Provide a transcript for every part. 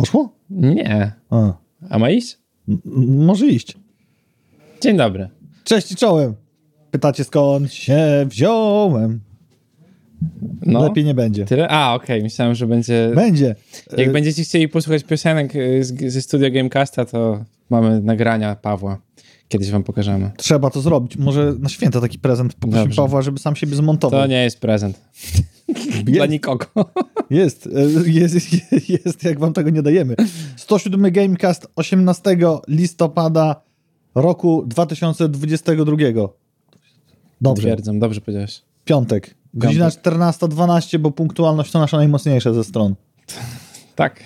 Poszło? Nie. A. A ma iść? M- może iść. Dzień dobry. Cześć i czołem. Pytacie skąd się wziąłem. No, Lepiej nie będzie. tyle? A, okej, myślałem, że będzie... Będzie. Jak E, będziecie chcieli posłuchać piosenek y, z, ze studia Gamecasta, to mamy nagrania Pawła. Kiedyś wam pokażemy. Trzeba to zrobić. Może na święta taki prezent poprosimy. Pawła, żeby sam siebie zmontował. To nie jest prezent. Dla jest, nikogo. jest, e, jest, jest, jak wam tego nie dajemy. 107 Gamecast 18 listopada roku 2022. Dobrze, Twierdzam, dobrze powiedziałeś. piątek. Godzina Piątek. 14.12, bo punktualność to nasza najmocniejsza ze stron. Tak,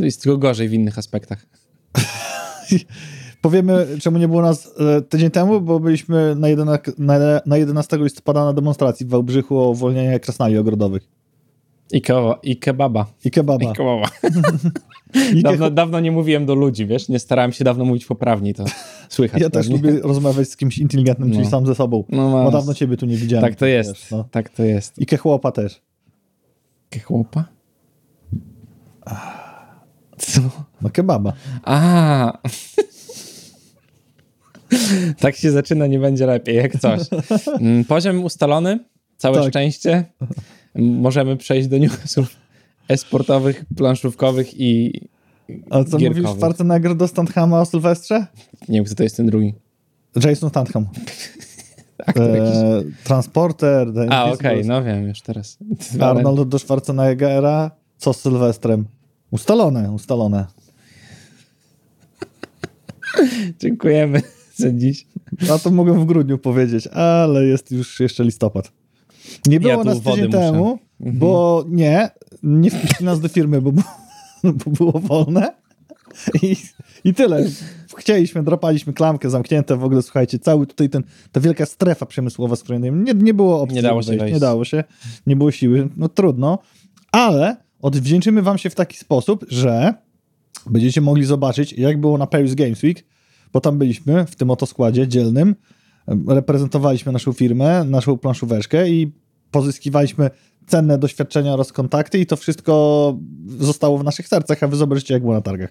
jest tylko gorzej w innych aspektach. Powiemy, czemu nie było nas e, tydzień temu, bo byliśmy na, 11, na, na 11 listopada na demonstracji w Wałbrzychu o uwolnienie krasnali ogrodowych. I, ke i kebaba. I kebaba. I kebaba. I Dawno, dawno nie mówiłem do ludzi, wiesz? Nie starałem się dawno mówić poprawniej, to słychać. Ja też lubię rozmawiać z kimś inteligentnym, czyli No. sam ze sobą. No Bo masz. dawno ciebie tu nie widziałem. Tak to jest. Wiesz, no. Tak to jest. I kechłopa też. Chłopa? Co? No kebaba. A. tak się zaczyna, nie będzie lepiej, jak coś. Mm, Poziom ustalony, całe Tak. szczęście. Możemy przejść do newsów esportowych, planszówkowych i A co gierkowych. mówisz Schwarzenegger do Stanthama o Sylwestrze? Nie wiem, kto to jest ten drugi. Jason Statham. Aktor jakiś. E, transporter. The A, okej, no wiem już teraz. Arnold do Schwarzeneggera. Co z Sylwestrem? Ustalone, ustalone. Dziękujemy za dziś. A to mogłem w grudniu powiedzieć, ale jest już jeszcze listopad. Nie było Ja nas tydzień muszę. temu, Mhm. bo nie, nie wpuścili nas do firmy, bo, było- bo było wolne. I, I tyle. Chcieliśmy, drapaliśmy klamkę zamknięte, w ogóle słuchajcie, cały tutaj ten, ta wielka strefa przemysłowa, z której nie, nie, było opcji. Nie dało się wejść. Nie dało się, nie było siły, no trudno, ale odwdzięczymy wam się w taki sposób, że będziecie mogli zobaczyć, jak było na Paris Games Week, bo tam byliśmy w tym oto składzie dzielnym, reprezentowaliśmy naszą firmę, naszą planszóweczkę i pozyskiwaliśmy cenne doświadczenia oraz kontakty i to wszystko zostało w naszych sercach, a wy zobaczycie, jak było na targach.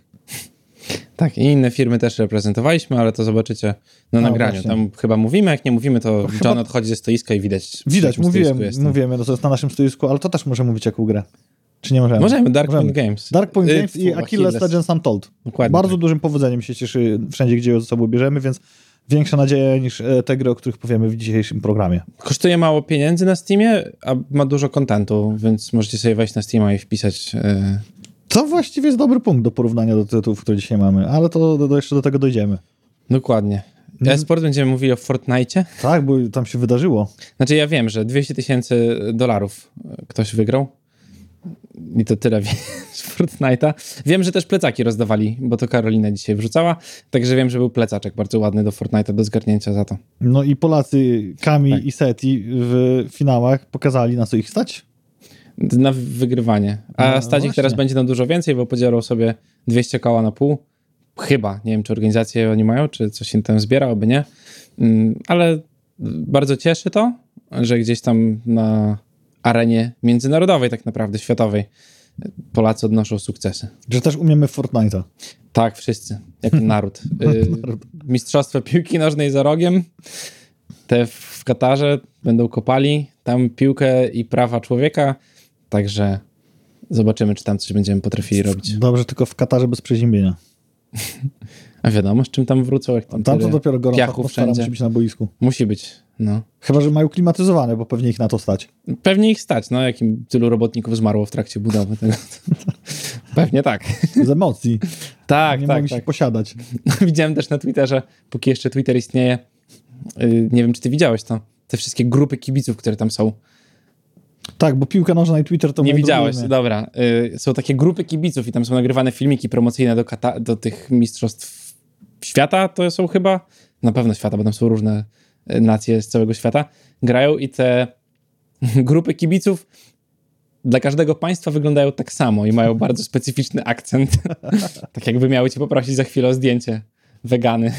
Tak, i inne firmy też reprezentowaliśmy, ale to zobaczycie na A, nagraniu. właśnie. Tam chyba mówimy, jak nie mówimy, to chyba- John odchodzi ze stoiska i widać. Widać, mówiłem, mówiłem, no to jest na naszym stoisku, ale to też może mówić jaką grę. Czy nie możemy? Możemy, Dark Możemy. Point Games. Dark Point Y, Games i Achilles Legends Untold. Dokładnie. Bardzo tak. dużym powodzeniem się cieszy wszędzie, gdzie ją ze sobą bierzemy, więc większa nadzieja niż e, te gry, o których powiemy w dzisiejszym programie. Kosztuje mało pieniędzy na Steamie, a ma dużo kontentu, więc możecie sobie wejść na Steama i wpisać. y, To właściwie jest dobry punkt do porównania do tytułów, które dzisiaj mamy, ale to, to, to jeszcze do tego dojdziemy. dokładnie. Mhm. Esport będziemy mówili o Fortnite. Tak, bo tam się wydarzyło. Znaczy ja wiem, że 200 tysięcy dolarów ktoś wygrał. I to tyle z Fortnite'a. Wiem, że też plecaki rozdawali, bo to Karolina dzisiaj wrzucała. Także wiem, że był plecaczek bardzo ładny do Fortnite'a do zgarnięcia za to. No i Polacy Kami Tak. i Seti w finałach pokazali, na co ich stać. Na wygrywanie. A No, stać ich właśnie. teraz będzie na dużo więcej, bo podzielą sobie 200 koła na pół. Chyba. Nie wiem, czy organizacje oni mają, czy coś się tam zbiera, oby nie. Mm, Ale bardzo cieszy to, że gdzieś tam na arenie międzynarodowej, tak naprawdę światowej, Polacy odnoszą sukcesy. Że też umiemy Fortnite'a. Tak, wszyscy, jako naród. Y, Mistrzostwa piłki nożnej za rogiem. Te w Katarze będą kopali tam piłkę i prawa człowieka. Także zobaczymy, czy tam coś będziemy potrafili robić. Dobrze, tylko w Katarze bez przeziębienia. A wiadomo, z czym tam wrócą, jak tam, Tam to dopiero gorąca atmosfera wszędzie. musi być na boisku. Musi być, no. Chyba, że mają klimatyzowane, bo pewnie ich na to stać. Pewnie ich stać, no, jakim tylu robotników zmarło w trakcie budowy tego. Pewnie tak. Z emocji. Tak, nie tak, mogli tak. się posiadać. Widziałem też na Twitterze, póki jeszcze Twitter istnieje, yy, nie wiem, czy ty widziałeś to, te wszystkie grupy kibiców, które tam są. Tak, bo piłka nożna i Twitter to nie widziałeś, dobra. Yy, są takie grupy kibiców i tam są nagrywane filmiki promocyjne do, kata- do tych mistrzostw świata, to są chyba, na pewno świata, bo tam są różne y, nacje z całego świata, grają i te grupy kibiców dla każdego państwa wyglądają tak samo i mają bardzo specyficzny akcent. tak jakby miały cię poprosić za chwilę o zdjęcie wegany.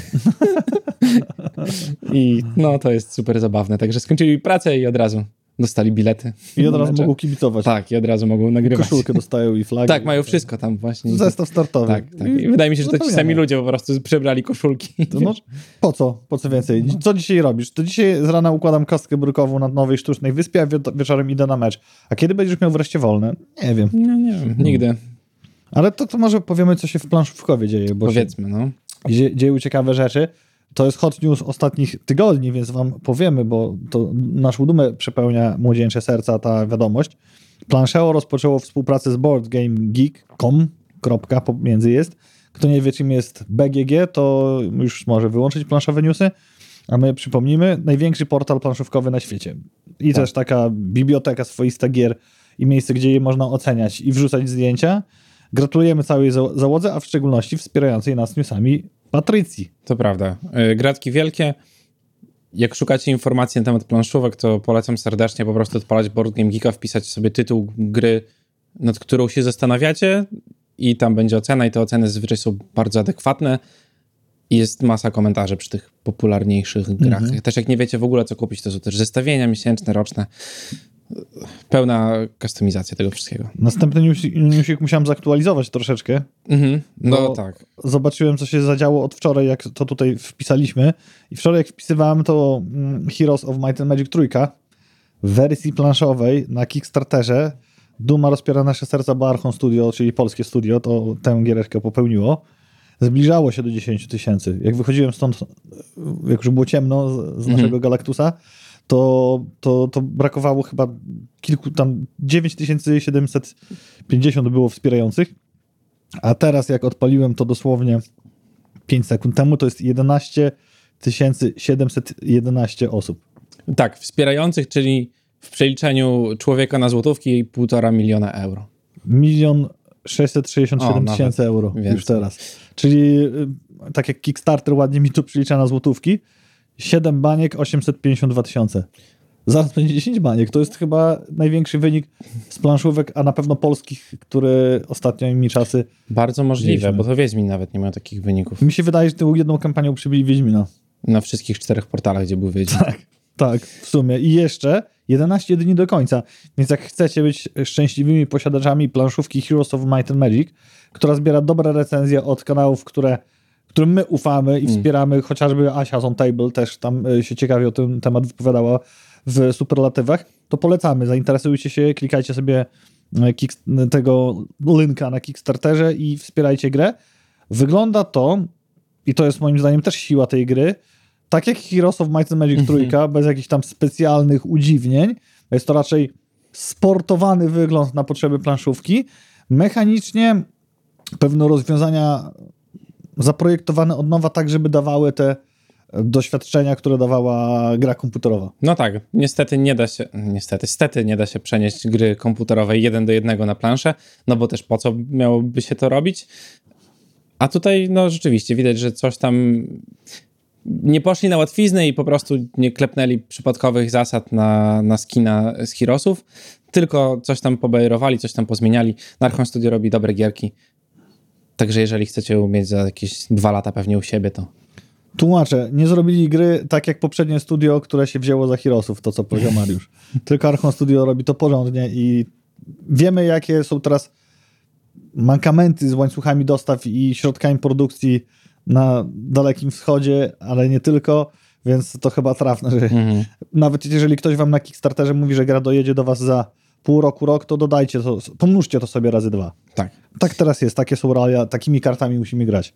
I no, to jest super zabawne. Także skończyli pracę i od razu dostali bilety. I od razu Mecze. mogą kibicować. Tak, i od razu mogą nagrywać. Koszulkę dostają i flagi. Tak, mają wszystko tam właśnie. Zestaw startowy. Tak, tak. I wydaje mi się, że to ci sami ludzie po prostu przebrali koszulki. To no, po co? Po co więcej? Co dzisiaj robisz? To dzisiaj z rana układam kostkę brukową na nowej sztucznej wyspie, a wie- wieczorem idę na mecz. A kiedy będziesz miał wreszcie wolne? Nie wiem. No nie wiem, nigdy. Ale to, to może powiemy, co się w planszówkowie dzieje, bo Powiedzmy, no. dzie, dzieją ciekawe rzeczy. To jest hot news ostatnich tygodni, więc wam powiemy, bo to naszą dumę przepełnia młodzieńcze serca ta wiadomość. Planszeo rozpoczęło współpracę z boardgamegeek.com, kropka pomiędzy jest. Kto nie wie, czym jest BGG, to już może wyłączyć planszowe newsy. A my przypomnimy, największy portal planszówkowy na świecie. I Tak. też taka biblioteka swoista gier i miejsce, gdzie je można oceniać i wrzucać zdjęcia. Gratulujemy całej za- załodze, a w szczególności wspierającej nas newsami Patrycji. To prawda. Y, Gratki wielkie. Jak szukacie informacji na temat planszówek, to polecam serdecznie po prostu odpalać Board Game Geeka, wpisać sobie tytuł gry, nad którą się zastanawiacie i tam będzie ocena i te oceny zazwyczaj są bardzo adekwatne i jest masa komentarzy przy tych popularniejszych grach. Też jak nie wiecie w ogóle co kupić, to są też zestawienia miesięczne, roczne. Pełna kustomizacja tego wszystkiego. Następny news, newsik musiałem zaktualizować troszeczkę. Mhm. No tak. Zobaczyłem, co się zadziało od wczoraj, jak to tutaj wpisaliśmy. I wczoraj, jak wpisywałem, to mm, Heroes of Might and Magic trójka w wersji planszowej na Kickstarterze. Duma rozpiera nasze serca, bo Archon Studio, czyli polskie studio, to tę giereczkę popełniło. Zbliżało się do 10 tysięcy. Jak wychodziłem stąd, jak już było ciemno z, z naszego Galactusa, to, to, to brakowało chyba kilku, tam 9750 było wspierających. A teraz, jak odpaliłem to dosłownie 5 sekund temu, to jest 11 711 osób. Tak, wspierających, czyli w przeliczeniu człowieka na złotówki półtora miliona euro. Milion O, 667 nawet tysięcy euro już więcej. teraz. Czyli y, tak jak Kickstarter ładnie mi tu przylicza na złotówki, 7 baniek 852 tysiące. Zaraz będzie 10 baniek. To jest chyba największy wynik z planszówek, a na pewno polskich, które ostatnimi czasy. Bardzo możliwe, Mieliśmy. bo to Wiedźmin nawet nie miał takich wyników. Mi się wydaje, że tą jedną kampanią przybili Wiedźmina. Na wszystkich czterech portalach, gdzie był Wiedźmin. Tak, w sumie. I jeszcze 11 dni do końca. Więc jak chcecie być szczęśliwymi posiadaczami planszówki Heroes of Might and Magic, która zbiera dobre recenzje od kanałów, które, którym my ufamy i wspieramy, chociażby Asia on Table też tam y, się ciekawie o ten temat wypowiadała w superlatywach, to polecamy. Zainteresujcie się, klikajcie sobie y, kick- tego linka na Kickstarterze i wspierajcie grę. Wygląda to, i to jest moim zdaniem też siła tej gry, tak jak Heroes of Might and Magic trójka, bez jakichś tam specjalnych udziwnień. Jest to raczej sportowany wygląd na potrzeby planszówki. Mechanicznie pewne rozwiązania zaprojektowane od nowa tak, żeby dawały te doświadczenia, które dawała gra komputerowa. No tak, niestety nie da się, niestety, stety nie da się przenieść gry komputerowej jeden do jednego na planszę, no bo też po co miałoby się to robić? A tutaj, no rzeczywiście, widać, że coś tam nie poszli na łatwiznę i po prostu nie klepnęli przypadkowych zasad na, na skina z Heroesów, tylko coś tam pobajerowali, coś tam pozmieniali. Narchon Studio robi dobre gierki, także jeżeli chcecie ją mieć za jakieś dwa lata pewnie u siebie, to Tłumaczę, nie zrobili gry tak jak poprzednie studio, które się wzięło za Heroesów, to co powiedział Mariusz. Tylko Archon Studio robi to porządnie i wiemy, jakie są teraz mankamenty z łańcuchami dostaw i środkami produkcji na Dalekim Wschodzie, ale nie tylko, więc to chyba trafne, że Mhm. nawet jeżeli ktoś wam na Kickstarterze mówi, że gra dojedzie do was za pół roku, rok, to dodajcie to, pomnóżcie to sobie razy dwa. tak. Tak teraz jest, takie są realia, takimi kartami musimy grać.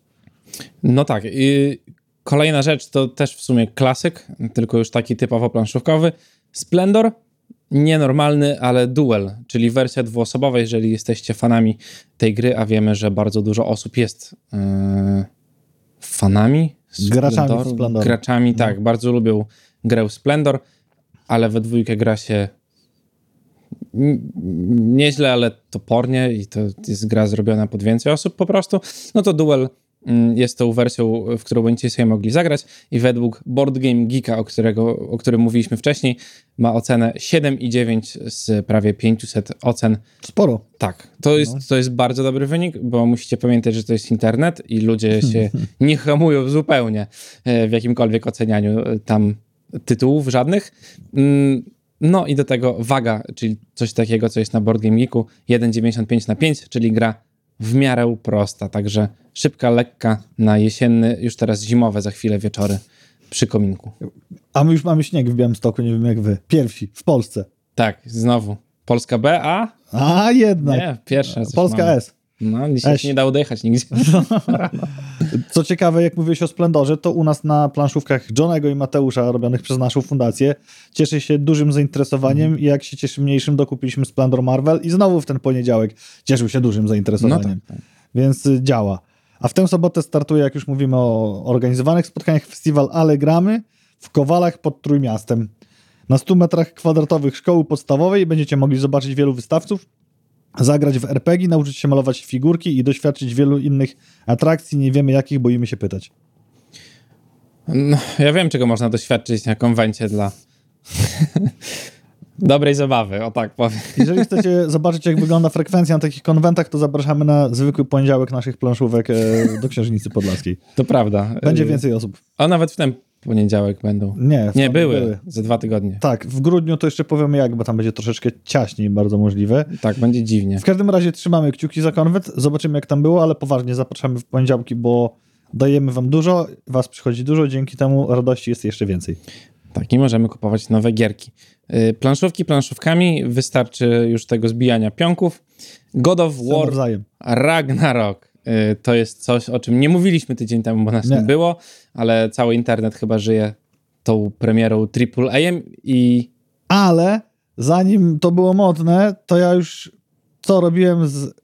No tak. I kolejna rzecz to też w sumie klasyk, tylko już taki typowo planszówkowy. Splendor, nienormalny, ale duel, czyli wersja dwuosobowa, jeżeli jesteście fanami tej gry, a wiemy, że bardzo dużo osób jest yy, fanami Graczami. Splendoru. Graczami, tak, bardzo lubią grę Splendor, ale we dwójkę gra się nieźle, ale topornie i to jest gra zrobiona pod więcej osób po prostu, no to Duel mm, jest tą wersją, w którą będziecie sobie mogli zagrać i według Board Game Geeka, o, którego, o którym mówiliśmy wcześniej, ma ocenę 7,9 z prawie 500 ocen. Sporo. Tak, to jest, No. to jest bardzo dobry wynik, bo musicie pamiętać, że to jest internet i ludzie się nie hamują zupełnie e, w jakimkolwiek ocenianiu e, tam tytułów żadnych. No i do tego waga, czyli coś takiego, co jest na Board Game Geeku, 1,95 na 5, czyli gra w miarę prosta, także szybka, lekka na jesienny, już teraz zimowe za chwilę wieczory przy kominku. A my już mamy śnieg w Białymstoku, nie wiem jak wy. Pierwsi, w Polsce. Tak, znowu. Polska B, a? A jednak. Nie, pierwsza. Polska mamy. S. No, dzisiaj Eś. się nie dało dojechać nigdzie. Co ciekawe, jak mówiłeś o Splendorze, to u nas na planszówkach Johnego i Mateusza, robionych przez naszą fundację, cieszy się dużym zainteresowaniem i jak się cieszy mniejszym, dokupiliśmy Splendor Marvel i znowu w ten poniedziałek cieszył się dużym No zainteresowaniem. tak, tak. Więc y, działa. A w tę sobotę startuje, jak już mówimy o organizowanych spotkaniach, festiwal Ale Gramy w Kowalach pod Trójmiastem. Na 100 metrach kwadratowych szkoły podstawowej będziecie mogli zobaczyć wielu wystawców, zagrać w RPG, nauczyć się malować figurki i doświadczyć wielu innych atrakcji. Nie wiemy jakich, boimy się pytać. No, ja wiem, czego można doświadczyć na konwencie dla dobrej zabawy, o tak powiem. Jeżeli chcecie zobaczyć, jak wygląda frekwencja na takich konwentach, to zapraszamy na zwykły poniedziałek naszych planszówek e, do Księżnicy Podlaskiej. To prawda. Będzie Y, więcej osób. A nawet w ten poniedziałek będą. Nie, Nie, tam były. Za dwa tygodnie. Tak, w grudniu to jeszcze powiemy jak, bo tam będzie troszeczkę ciaśniej, bardzo możliwe. Tak, będzie dziwnie. W każdym razie trzymamy kciuki za konwent, zobaczymy jak tam było, ale poważnie zapraszamy w poniedziałki, bo dajemy wam dużo, was przychodzi dużo, dzięki temu radości jest jeszcze więcej. Tak, i możemy kupować nowe gierki. Y, Planszówki planszówkami, wystarczy już tego zbijania pionków. God of War. War Nawzajem. Ragnarok. Y, To jest coś, o czym nie mówiliśmy tydzień temu, bo nas nie, Nie. było, ale cały internet chyba żyje tą premierą AAA i Ale zanim to było modne, to ja już co robiłem z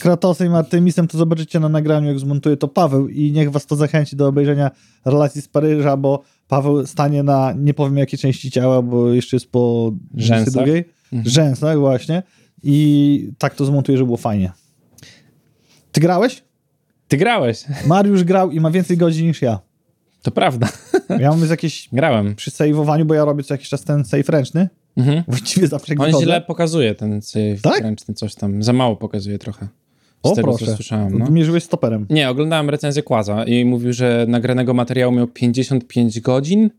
Kratosem i Artemisem, to zobaczycie na nagraniu, jak zmontuję to Paweł i niech was to zachęci do obejrzenia relacji z Paryża, bo Paweł stanie na nie powiem jakiej części ciała, bo jeszcze jest po Rzęsach. drugiej. Rzęsach właśnie. I tak to zmontuję, żeby było fajnie. Ty grałeś? Ty grałeś. Mariusz grał i ma więcej godzin niż ja. To prawda. Ja mam jakieś Grałem. przy save'owaniu, bo ja robię co jakiś czas ten save ręczny. Mhm. Właściwie zawsze On źle pokazuje ten save Tak? ręczny, coś tam. Za mało pokazuje trochę. Z O tego, proszę, co słyszałem. No. mierzyłeś stoperem. Nie, oglądałem recenzję Kłaza i mówił, że nagranego materiału miał 55 godzin,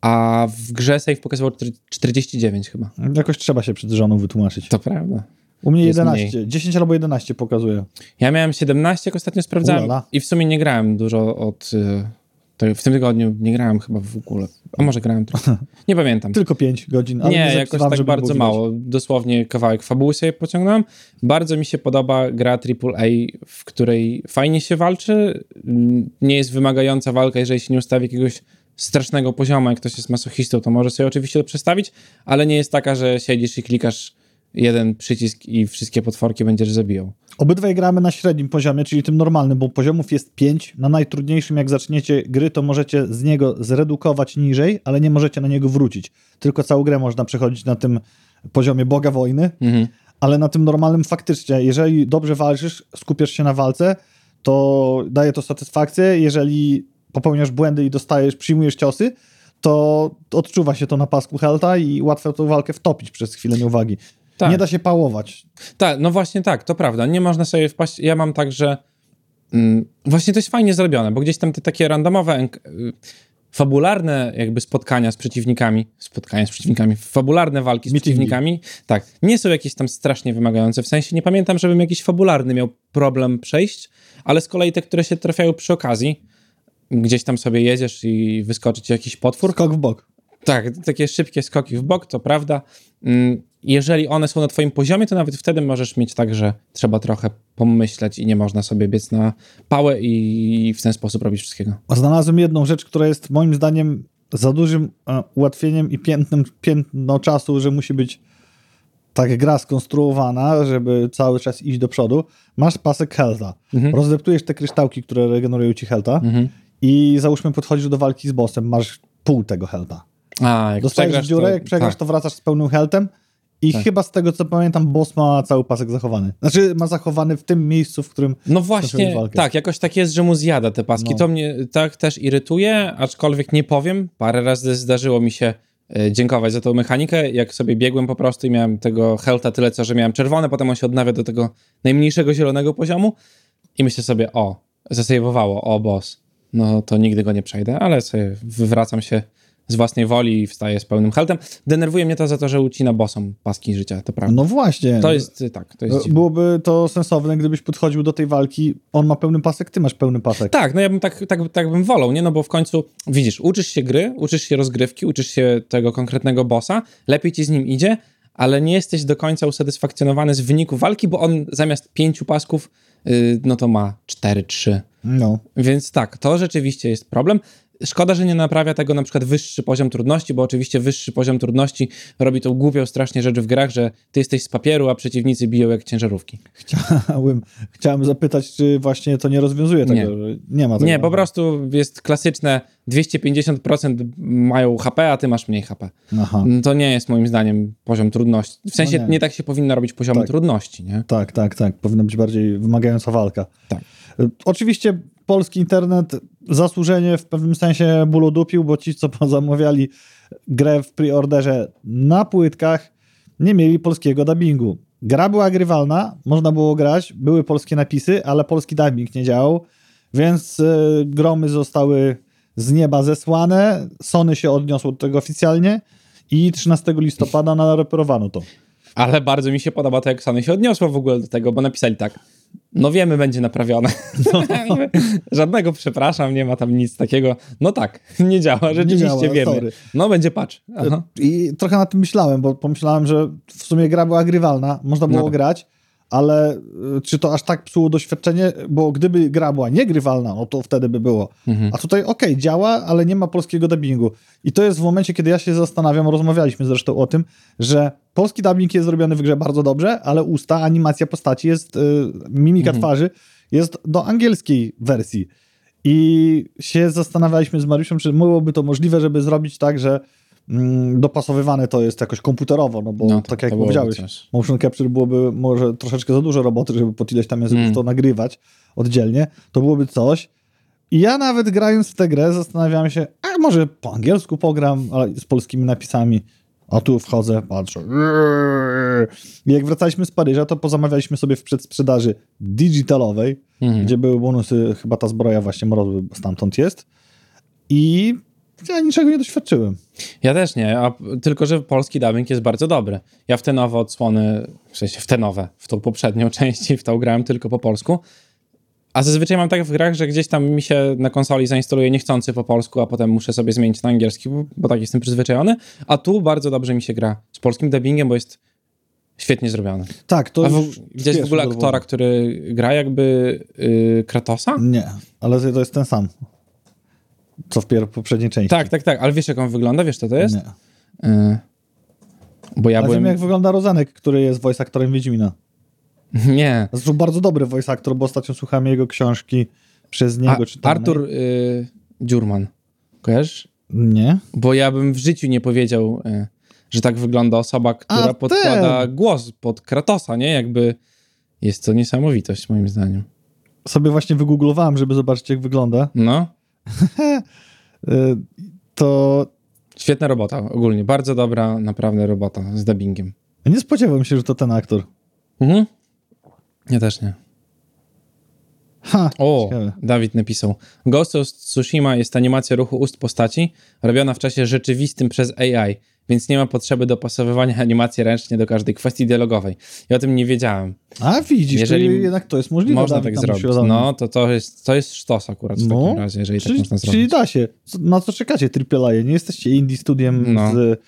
a w grze save pokazywał 49 chyba. Jakoś trzeba się przed żoną wytłumaczyć. To prawda. U mnie Jest 11, 10 albo 11 pokazuje. Ja miałem 17, jak ostatnio sprawdzałem Ulala. i w sumie nie grałem dużo od... y, w tym tygodniu nie grałem chyba w ogóle. A może grałem trochę. Nie pamiętam. Tylko 5 godzin. Ale Nie, jakoś tak bardzo mało. Dosłownie kawałek fabuły sobie pociągnąłem. Bardzo mi się podoba gra AAA, w której fajnie się walczy. Nie jest wymagająca walka, jeżeli się nie ustawi jakiegoś strasznego poziomu. Jak ktoś jest masochistą, to może sobie oczywiście to przestawić, ale nie jest taka, że siedzisz i klikasz jeden przycisk i wszystkie potworki będziesz zabijał. Obydwaj gramy na średnim poziomie, czyli tym normalnym, bo poziomów jest 5. Na najtrudniejszym, jak zaczniecie gry, to możecie z niego zredukować niżej, ale nie możecie na niego wrócić. Tylko całą grę można przechodzić na tym poziomie Boga Wojny, Mhm. ale na tym normalnym faktycznie, jeżeli dobrze walczysz, skupiasz się na walce, to daje to satysfakcję. Jeżeli popełniasz błędy i dostajesz, przyjmujesz ciosy, to odczuwa się to na pasku Helta i łatwo tą walkę wtopić przez chwilę nieuwagi. Tak. Nie da się pałować. Tak, no właśnie tak, to prawda. Nie można sobie wpaść. Ja mam tak, że mm, właśnie to jest fajnie zrobione, bo gdzieś tam te takie randomowe, y, fabularne jakby spotkania z przeciwnikami, spotkania z przeciwnikami, fabularne walki z przeciwnikami, tak, nie są jakieś tam strasznie wymagające. W sensie nie pamiętam, żebym jakiś fabularny miał problem przejść, ale z kolei te, które się trafiają przy okazji, gdzieś tam sobie jedziesz i wyskoczy ci jakiś potwór, Skok w bok. Tak, takie szybkie skoki w bok, to prawda. Mm, Jeżeli one są na twoim poziomie, to nawet wtedy możesz mieć tak, że trzeba trochę pomyśleć i nie można sobie biec na pałę i w ten sposób robić wszystkiego. Znalazłem jedną rzecz, która jest moim zdaniem za dużym e, ułatwieniem i piętnem, piętno czasu, że musi być tak gra skonstruowana, żeby cały czas iść do przodu. Masz pasek Helta. Mhm. Rozdeptujesz te kryształki, które regenerują ci Helta Mhm. i załóżmy podchodzisz do walki z bossem, masz pół tego Helta. A, jak Dostajesz dziurę, to- jak przegrasz, tak. to wracasz z pełnym Heltem i Tak. chyba z tego, co pamiętam, boss ma cały pasek zachowany. Znaczy ma zachowany w tym miejscu, w którym No właśnie, tak, jakoś tak jest, że mu zjada te paski. No. To mnie tak też irytuje, aczkolwiek nie powiem. Parę razy zdarzyło mi się e, dziękować za tą mechanikę. Jak sobie biegłem po prostu i miałem tego healtha tyle, co że miałem czerwone, potem on się odnawia do tego najmniejszego zielonego poziomu i myślę sobie, o, zasejwowało, o, boss. No to nigdy go nie przejdę, ale sobie wywracam się z własnej woli i wstaje z pełnym heltem. Denerwuje mnie to za to, że ucina bosom paski życia, to prawda. No właśnie. To jest, y, tak, to jest dziwne. Byłoby to sensowne, gdybyś podchodził do tej walki, on ma pełny pasek, ty masz pełny pasek. Tak, no ja bym tak, tak, tak bym wolał, nie? No bo w końcu, widzisz, uczysz się gry, uczysz się rozgrywki, uczysz się tego konkretnego bossa, lepiej ci z nim idzie, ale nie jesteś do końca usatysfakcjonowany z wyniku walki, bo on zamiast pięciu pasków, yy, no to ma cztery, trzy. No. Więc tak, to rzeczywiście jest problem. Szkoda, że nie naprawia tego na przykład wyższy poziom trudności, bo oczywiście wyższy poziom trudności robi tą głupią strasznie rzecz w grach, że ty jesteś z papieru, a przeciwnicy biją jak ciężarówki. Chciałem, chciałem zapytać, czy właśnie to nie rozwiązuje tego, Nie. że nie ma tego. Nie, po prostu jest klasyczne 250% mają HP, a ty masz mniej HP. Aha. To nie jest moim zdaniem poziom trudności. W sensie No nie. nie. tak się powinno robić poziomu Tak. trudności, nie? Tak, tak, tak. Powinna być bardziej wymagająca walka. Tak. Oczywiście polski internet zasłużenie w pewnym sensie bólu dupił, bo ci, co zamawiali grę w preorderze na płytkach, nie mieli polskiego dubbingu. Gra była grywalna, można było grać, były polskie napisy, ale polski dubbing nie działał, więc y, gromy zostały z nieba zesłane, Sony się odniosło do tego oficjalnie i 13 listopada nareperowano to. Ale bardzo mi się podoba to, jak Sony się odniosło w ogóle do tego, bo napisali tak. No wiemy, będzie naprawione. Żadnego przepraszam, nie ma tam nic takiego. No tak, nie działa, rzeczywiście działa, wiemy. sorry. No będzie patch. Aha. I trochę na tym myślałem, bo pomyślałem, że w sumie gra była grywalna, można było No tak. grać, ale y, czy to aż tak psuło doświadczenie? Bo gdyby gra była niegrywalna, no to wtedy by było. Mhm. A tutaj okej, działa, ale nie ma polskiego dubbingu. I to jest w momencie, kiedy ja się zastanawiam, rozmawialiśmy zresztą o tym, że polski dubbing jest zrobiony w grze bardzo dobrze, ale usta, animacja postaci jest, y, mimika Mhm. twarzy jest do angielskiej wersji. I się zastanawialiśmy z Mariuszem, czy byłoby to możliwe, żeby zrobić tak, że dopasowywane to jest jakoś komputerowo, no bo No, tak to jak powiedziałeś, motion capture byłoby może troszeczkę za dużo roboty, żeby pod ileś tam języków Mm. to nagrywać oddzielnie, to byłoby coś. I ja nawet grając w tę grę zastanawiałem się, a może po angielsku pogram, ale z polskimi napisami. A tu wchodzę, patrzę. I jak wracaliśmy z Paryża, to pozamawialiśmy sobie w przedsprzedaży digitalowej, Mhm. gdzie były bonusy, chyba ta zbroja właśnie mrozu stamtąd jest. I ja niczego nie doświadczyłem. Ja też nie, a, tylko że polski dubbing jest bardzo dobry. Ja w te nowe odsłony, w sensie w te nowe, w tą poprzednią część i w tą grałem tylko po polsku. A zazwyczaj mam tak w grach, że gdzieś tam mi się na konsoli zainstaluje niechcący po polsku, a potem muszę sobie zmienić na angielski, bo, bo tak jestem przyzwyczajony. A tu bardzo dobrze mi się gra z polskim dubbingiem, bo jest świetnie zrobione. Tak, to A w, widziałeś w ogóle aktora, który gra jakby yy, Kratosa? Nie, ale to jest ten sam. Co w poprzedniej części. Tak, tak, tak, ale wiesz jak on wygląda, wiesz co to jest? Nie. Yy, bo ja Ale byłem... wiem, jak wygląda Rozanek, który jest voice aktorem Wiedźmina. Nie, Zresztą bardzo dobry voice actor, bo ostatnio słuchałem jego książki przez A, niego czytanej. Artur y, Dziurman. Kojarzysz? Nie? Bo ja bym w życiu nie powiedział, y, że tak wygląda osoba, która A, podkłada głos pod Kratosa, nie? Jakby jest to niesamowitość, moim zdaniem. Sobie właśnie wygooglowałem, żeby zobaczyć, jak wygląda. No, Y, To świetna robota ogólnie. Bardzo dobra, naprawdę robota z dubbingiem. nie spodziewałem się, że to ten aktor. Mhm. Ja też nie. Ha, O, ciekawe. Dawid napisał. Ghost of Tsushima jest animacja ruchu ust postaci, robiona w czasie rzeczywistym przez AI, więc nie ma potrzeby dopasowywania animacji ręcznie do każdej kwestii dialogowej. Ja o tym nie wiedziałem. A widzisz, Jeżeli czyli jednak to jest możliwe. Można tak zrobić. No, to, to, jest, to jest sztos akurat w No, takim razie, jeżeli czyli, tak można czyli zrobić. da się. Na co czekacie AAA? Nie jesteście indie studiem No. z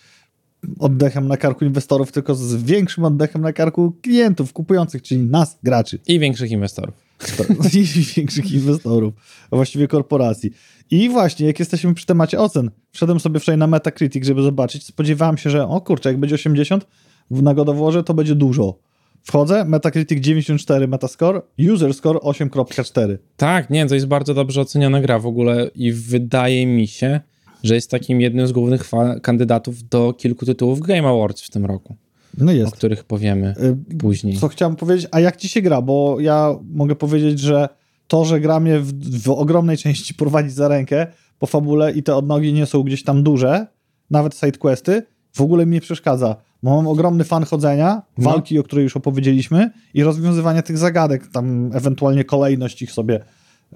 oddechem na karku inwestorów, tylko z większym oddechem na karku klientów kupujących, czyli nas, graczy. I większych inwestorów. większych inwestorów, a właściwie korporacji. I właśnie, jak jesteśmy przy temacie ocen, wszedłem sobie wczoraj na Metacritic, żeby zobaczyć, spodziewałem się, że o kurczę, jak będzie 80 w nagodowłoże, to będzie dużo. Wchodzę, Metacritic 94 Metascore, User Score 8.4. Tak, nie, to jest bardzo dobrze oceniona gra w ogóle i wydaje mi się, że jest takim jednym z głównych kandydatów do kilku tytułów Game Awards w tym roku, No o których powiemy Y, później. Co chciałem powiedzieć, a jak ci się gra? Bo ja mogę powiedzieć, że to, że gra mnie w, w ogromnej części prowadzi za rękę po fabule i te odnogi nie są gdzieś tam duże, nawet sidequesty, w ogóle mi nie przeszkadza. Bo mam ogromny fan chodzenia, No. walki, o której już opowiedzieliśmy i rozwiązywania tych zagadek, tam ewentualnie kolejność ich sobie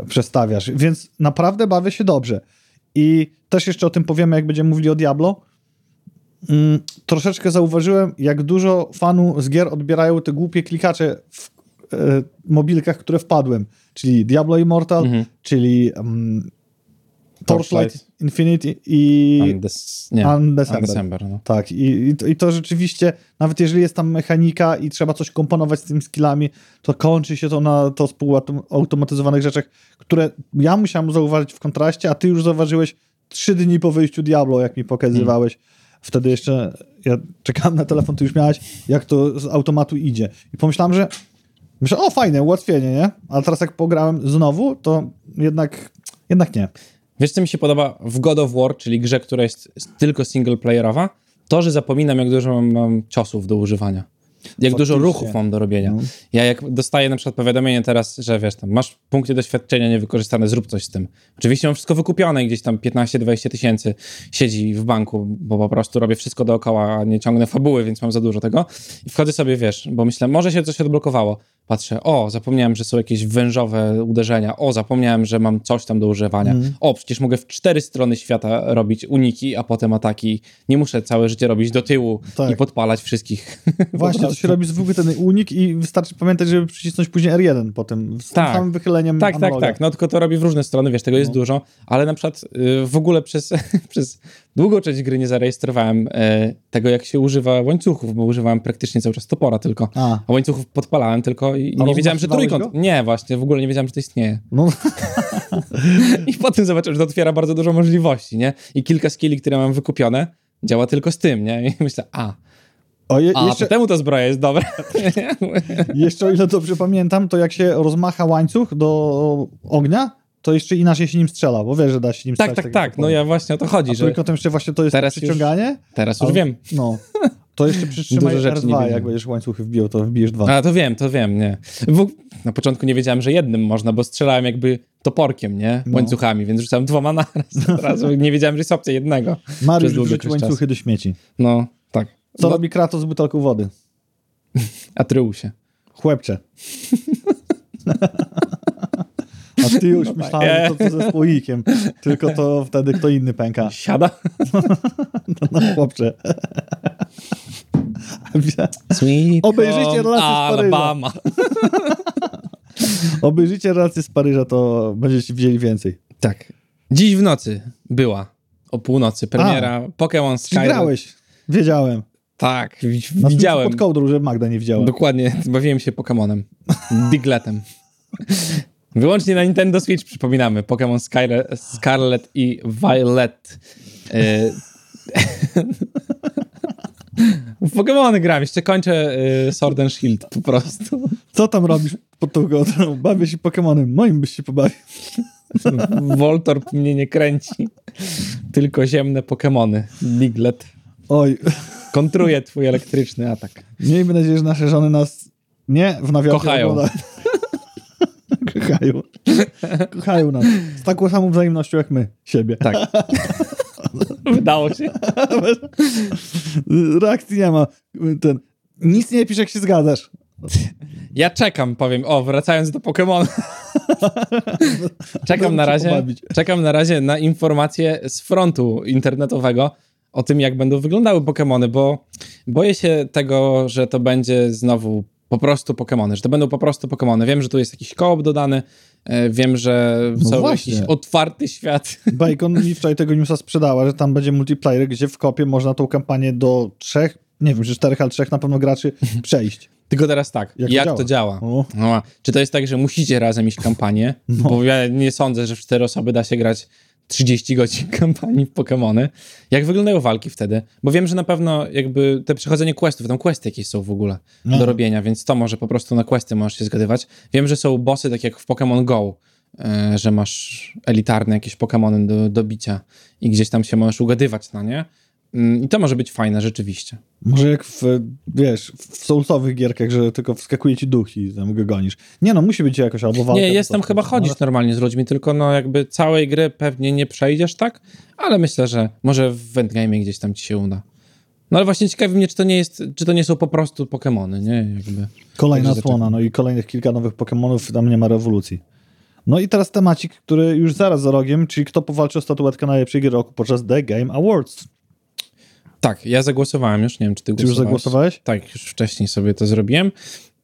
przestawiasz. Więc naprawdę bawię się dobrze. I też jeszcze o tym powiemy, jak będziemy mówili o Diablo. Mm, troszeczkę zauważyłem, jak dużo fanu z gier odbierają te głupie klikacze w e, mobilkach, które wpadłem. Czyli Diablo Immortal, Mhm. czyli um, Torchlight. Infinity i Undes- nie, Undecember. Undecember, no. Tak, i, i, to, i to rzeczywiście, nawet jeżeli jest tam mechanika i trzeba coś komponować z tymi skillami, to kończy się to na to spółautomatyzowanych rzeczach, które ja musiałem zauważyć w kontraście, a ty już zauważyłeś trzy dni po wyjściu Diablo, jak mi pokazywałeś. Wtedy jeszcze ja czekałem na telefon, ty już miałeś, jak to z automatu idzie. I pomyślałem, że myślę, o fajne, ułatwienie, nie? Ale teraz jak pograłem znowu, to jednak, jednak nie. Wiesz, co mi się podoba w God of War, czyli grze, która jest tylko singleplayerowa? To, że zapominam, jak dużo mam, mam ciosów do używania. Jak dużo ruchów mam do robienia. No. Ja jak dostaję na przykład powiadomienie teraz, że wiesz, tam masz punkty doświadczenia niewykorzystane, zrób coś z tym. Oczywiście mam wszystko wykupione i gdzieś tam 15-20 tysięcy siedzi w banku, bo po prostu robię wszystko dookoła, a nie ciągnę fabuły, więc mam za dużo tego. I wchodzę sobie, wiesz, bo myślę, może się coś odblokowało. Patrzę, o, zapomniałem, że są jakieś wężowe uderzenia, o, zapomniałem, że mam coś tam do używania. Mhm. O, przecież mogę w cztery strony świata robić uniki, a potem ataki. Nie muszę całe życie robić do tyłu Tak. i podpalać wszystkich. Właśnie, to się robi zwykły ten unik i wystarczy pamiętać, żeby przycisnąć później R1 potem, z Tak. tym samym wychyleniem Tak, tak, analoga. tak. No tylko to robi w różne strony, wiesz, tego jest No. dużo, ale na przykład y, w ogóle przez, przez długą część gry nie zarejestrowałem y, tego, jak się używa łańcuchów, bo używałem praktycznie cały czas topora tylko. A, A łańcuchów podpalałem tylko i A nie wiedziałem, że trójkąt. go? Nie, właśnie, w ogóle nie wiedziałem, że to istnieje. no, I potem zobaczyłem, że to otwiera bardzo dużo możliwości, nie? I kilka skilli, które mam wykupione, działa tylko z tym, nie? I myślę, a, o, je, a jeszcze, temu ta zbroja jest dobra. jeszcze o ile dobrze pamiętam, to jak się rozmacha łańcuch do ognia, to jeszcze inaczej się nim strzela, bo wiesz, że da się nim tak, strzelać. tak, tak. to No ja właśnie o to chodzi, A że trójkątem jeszcze właśnie to jest Teraz to już- przyciąganie. teraz już a- wiem. No, to jeszcze przytrzymaj Dużo rzeczy nie R2, wiedziałem. jak będziesz łańcuchy wbijał, to wbijesz dwa. A, to wiem, to wiem, nie. W, na początku nie wiedziałem, że jednym można, bo strzelałem jakby toporkiem, nie? No. Łańcuchami, więc rzucałem dwoma naraz. Od razu nie wiedziałem, że jest opcja jednego. Mariusz czas. łańcuchy do śmieci. No, tak. Co no, robi Kratos z butelką wody? Atreusie. Chłepcze. A ty już No tak. myślałem, że to co ze słoikiem, tylko to wtedy kto inny pęka. Siada. No chłopcze. Sweet Obejrzyjcie relacje z Paryża. Obejrzyjcie relacje z Paryża, to będziecie widzieli więcej. Tak. Dziś w nocy była o północy premiera Pokémon Czy Sky. grałeś? Wiedziałem. Tak, Na widziałem. pod kołdrą, że Magda nie widziała. Dokładnie, bawiłem się Pokemonem. Digletem. Wyłącznie na Nintendo Switch przypominamy. Pokémon Skyre- Scarlet i Violet. Y, W Pokémony gram, jeszcze kończę y, Sword and Shield po prostu. Co tam robisz pod tą kołdrą? Bawię się Pokemonem. Moim byś się pobawił. Voltorb mnie nie kręci. Tylko ziemne Pokémony. Diglet. Oj, Kontruje twój elektryczny atak. miejmy nadzieję, że nasze żony nas nie w nawiasie Kochają. Kochają. Kochają nas. Z taką samą wzajemnością jak my. Siebie. Tak. Wydało się. Reakcji nie ma. Ten, nic nie pisz, jak się zgadzasz. Ja czekam, powiem. O, wracając do Pokémon. czekam na razie. Czekam na razie na informacje z frontu internetowego o tym, jak będą wyglądały Pokémony, bo boję się tego, że to będzie znowu po prostu Pokémony, że to będą po prostu Pokémony. Wiem, że tu jest jakiś koop dodany, e, wiem, że No cały właśnie. jakiś otwarty świat. Bacon mi wczoraj tego newsa sprzedała, że tam będzie multiplayer, gdzie w kopie można tą kampanię do trzech, nie wiem, czy czterech, ale trzech na pewno graczy przejść. Tylko teraz tak, Jak jak, to to działa? No, czy to jest tak, że musicie razem iść kampanię? No. Bo ja nie sądzę, że w cztery osoby da się grać 30 godzin kampanii w Pokémony. Jak wyglądają walki wtedy? Bo wiem, że na pewno jakby te przechodzenie questów, tam questy jakieś są w ogóle No. do robienia, więc to może po prostu na questy możesz się zgadywać. Wiem, że są bossy tak jak w Pokémon Go, e, że masz elitarne jakieś Pokémony do, do bicia i gdzieś tam się możesz ugadywać na nie. Mm, I to może być fajne rzeczywiście. Może jak w, wiesz, w soulsowych gierkach, że tylko wskakuje ci duch i tam go gonisz. Nie no, musi być jakoś albo walka. Nie, albo jest tam coś. chyba chodzić normalnie z ludźmi, tylko no jakby całej gry pewnie nie przejdziesz tak, ale myślę, że może w endgame gdzieś tam ci się uda. No ale właśnie ciekawi mnie, czy to nie jest, czy to nie są po prostu Pokemony, nie? Jakby. Kolejna słona, no i kolejnych kilka nowych Pokemonów, tam nie ma rewolucji. No i teraz temacik, który już zaraz za rogiem, czyli kto powalczy o statuetkę najlepszej gry roku podczas The Game Awards. Tak, ja zagłosowałem już, nie wiem, czy ty Czy już głosowałeś. zagłosowałeś? Tak, już wcześniej sobie to zrobiłem.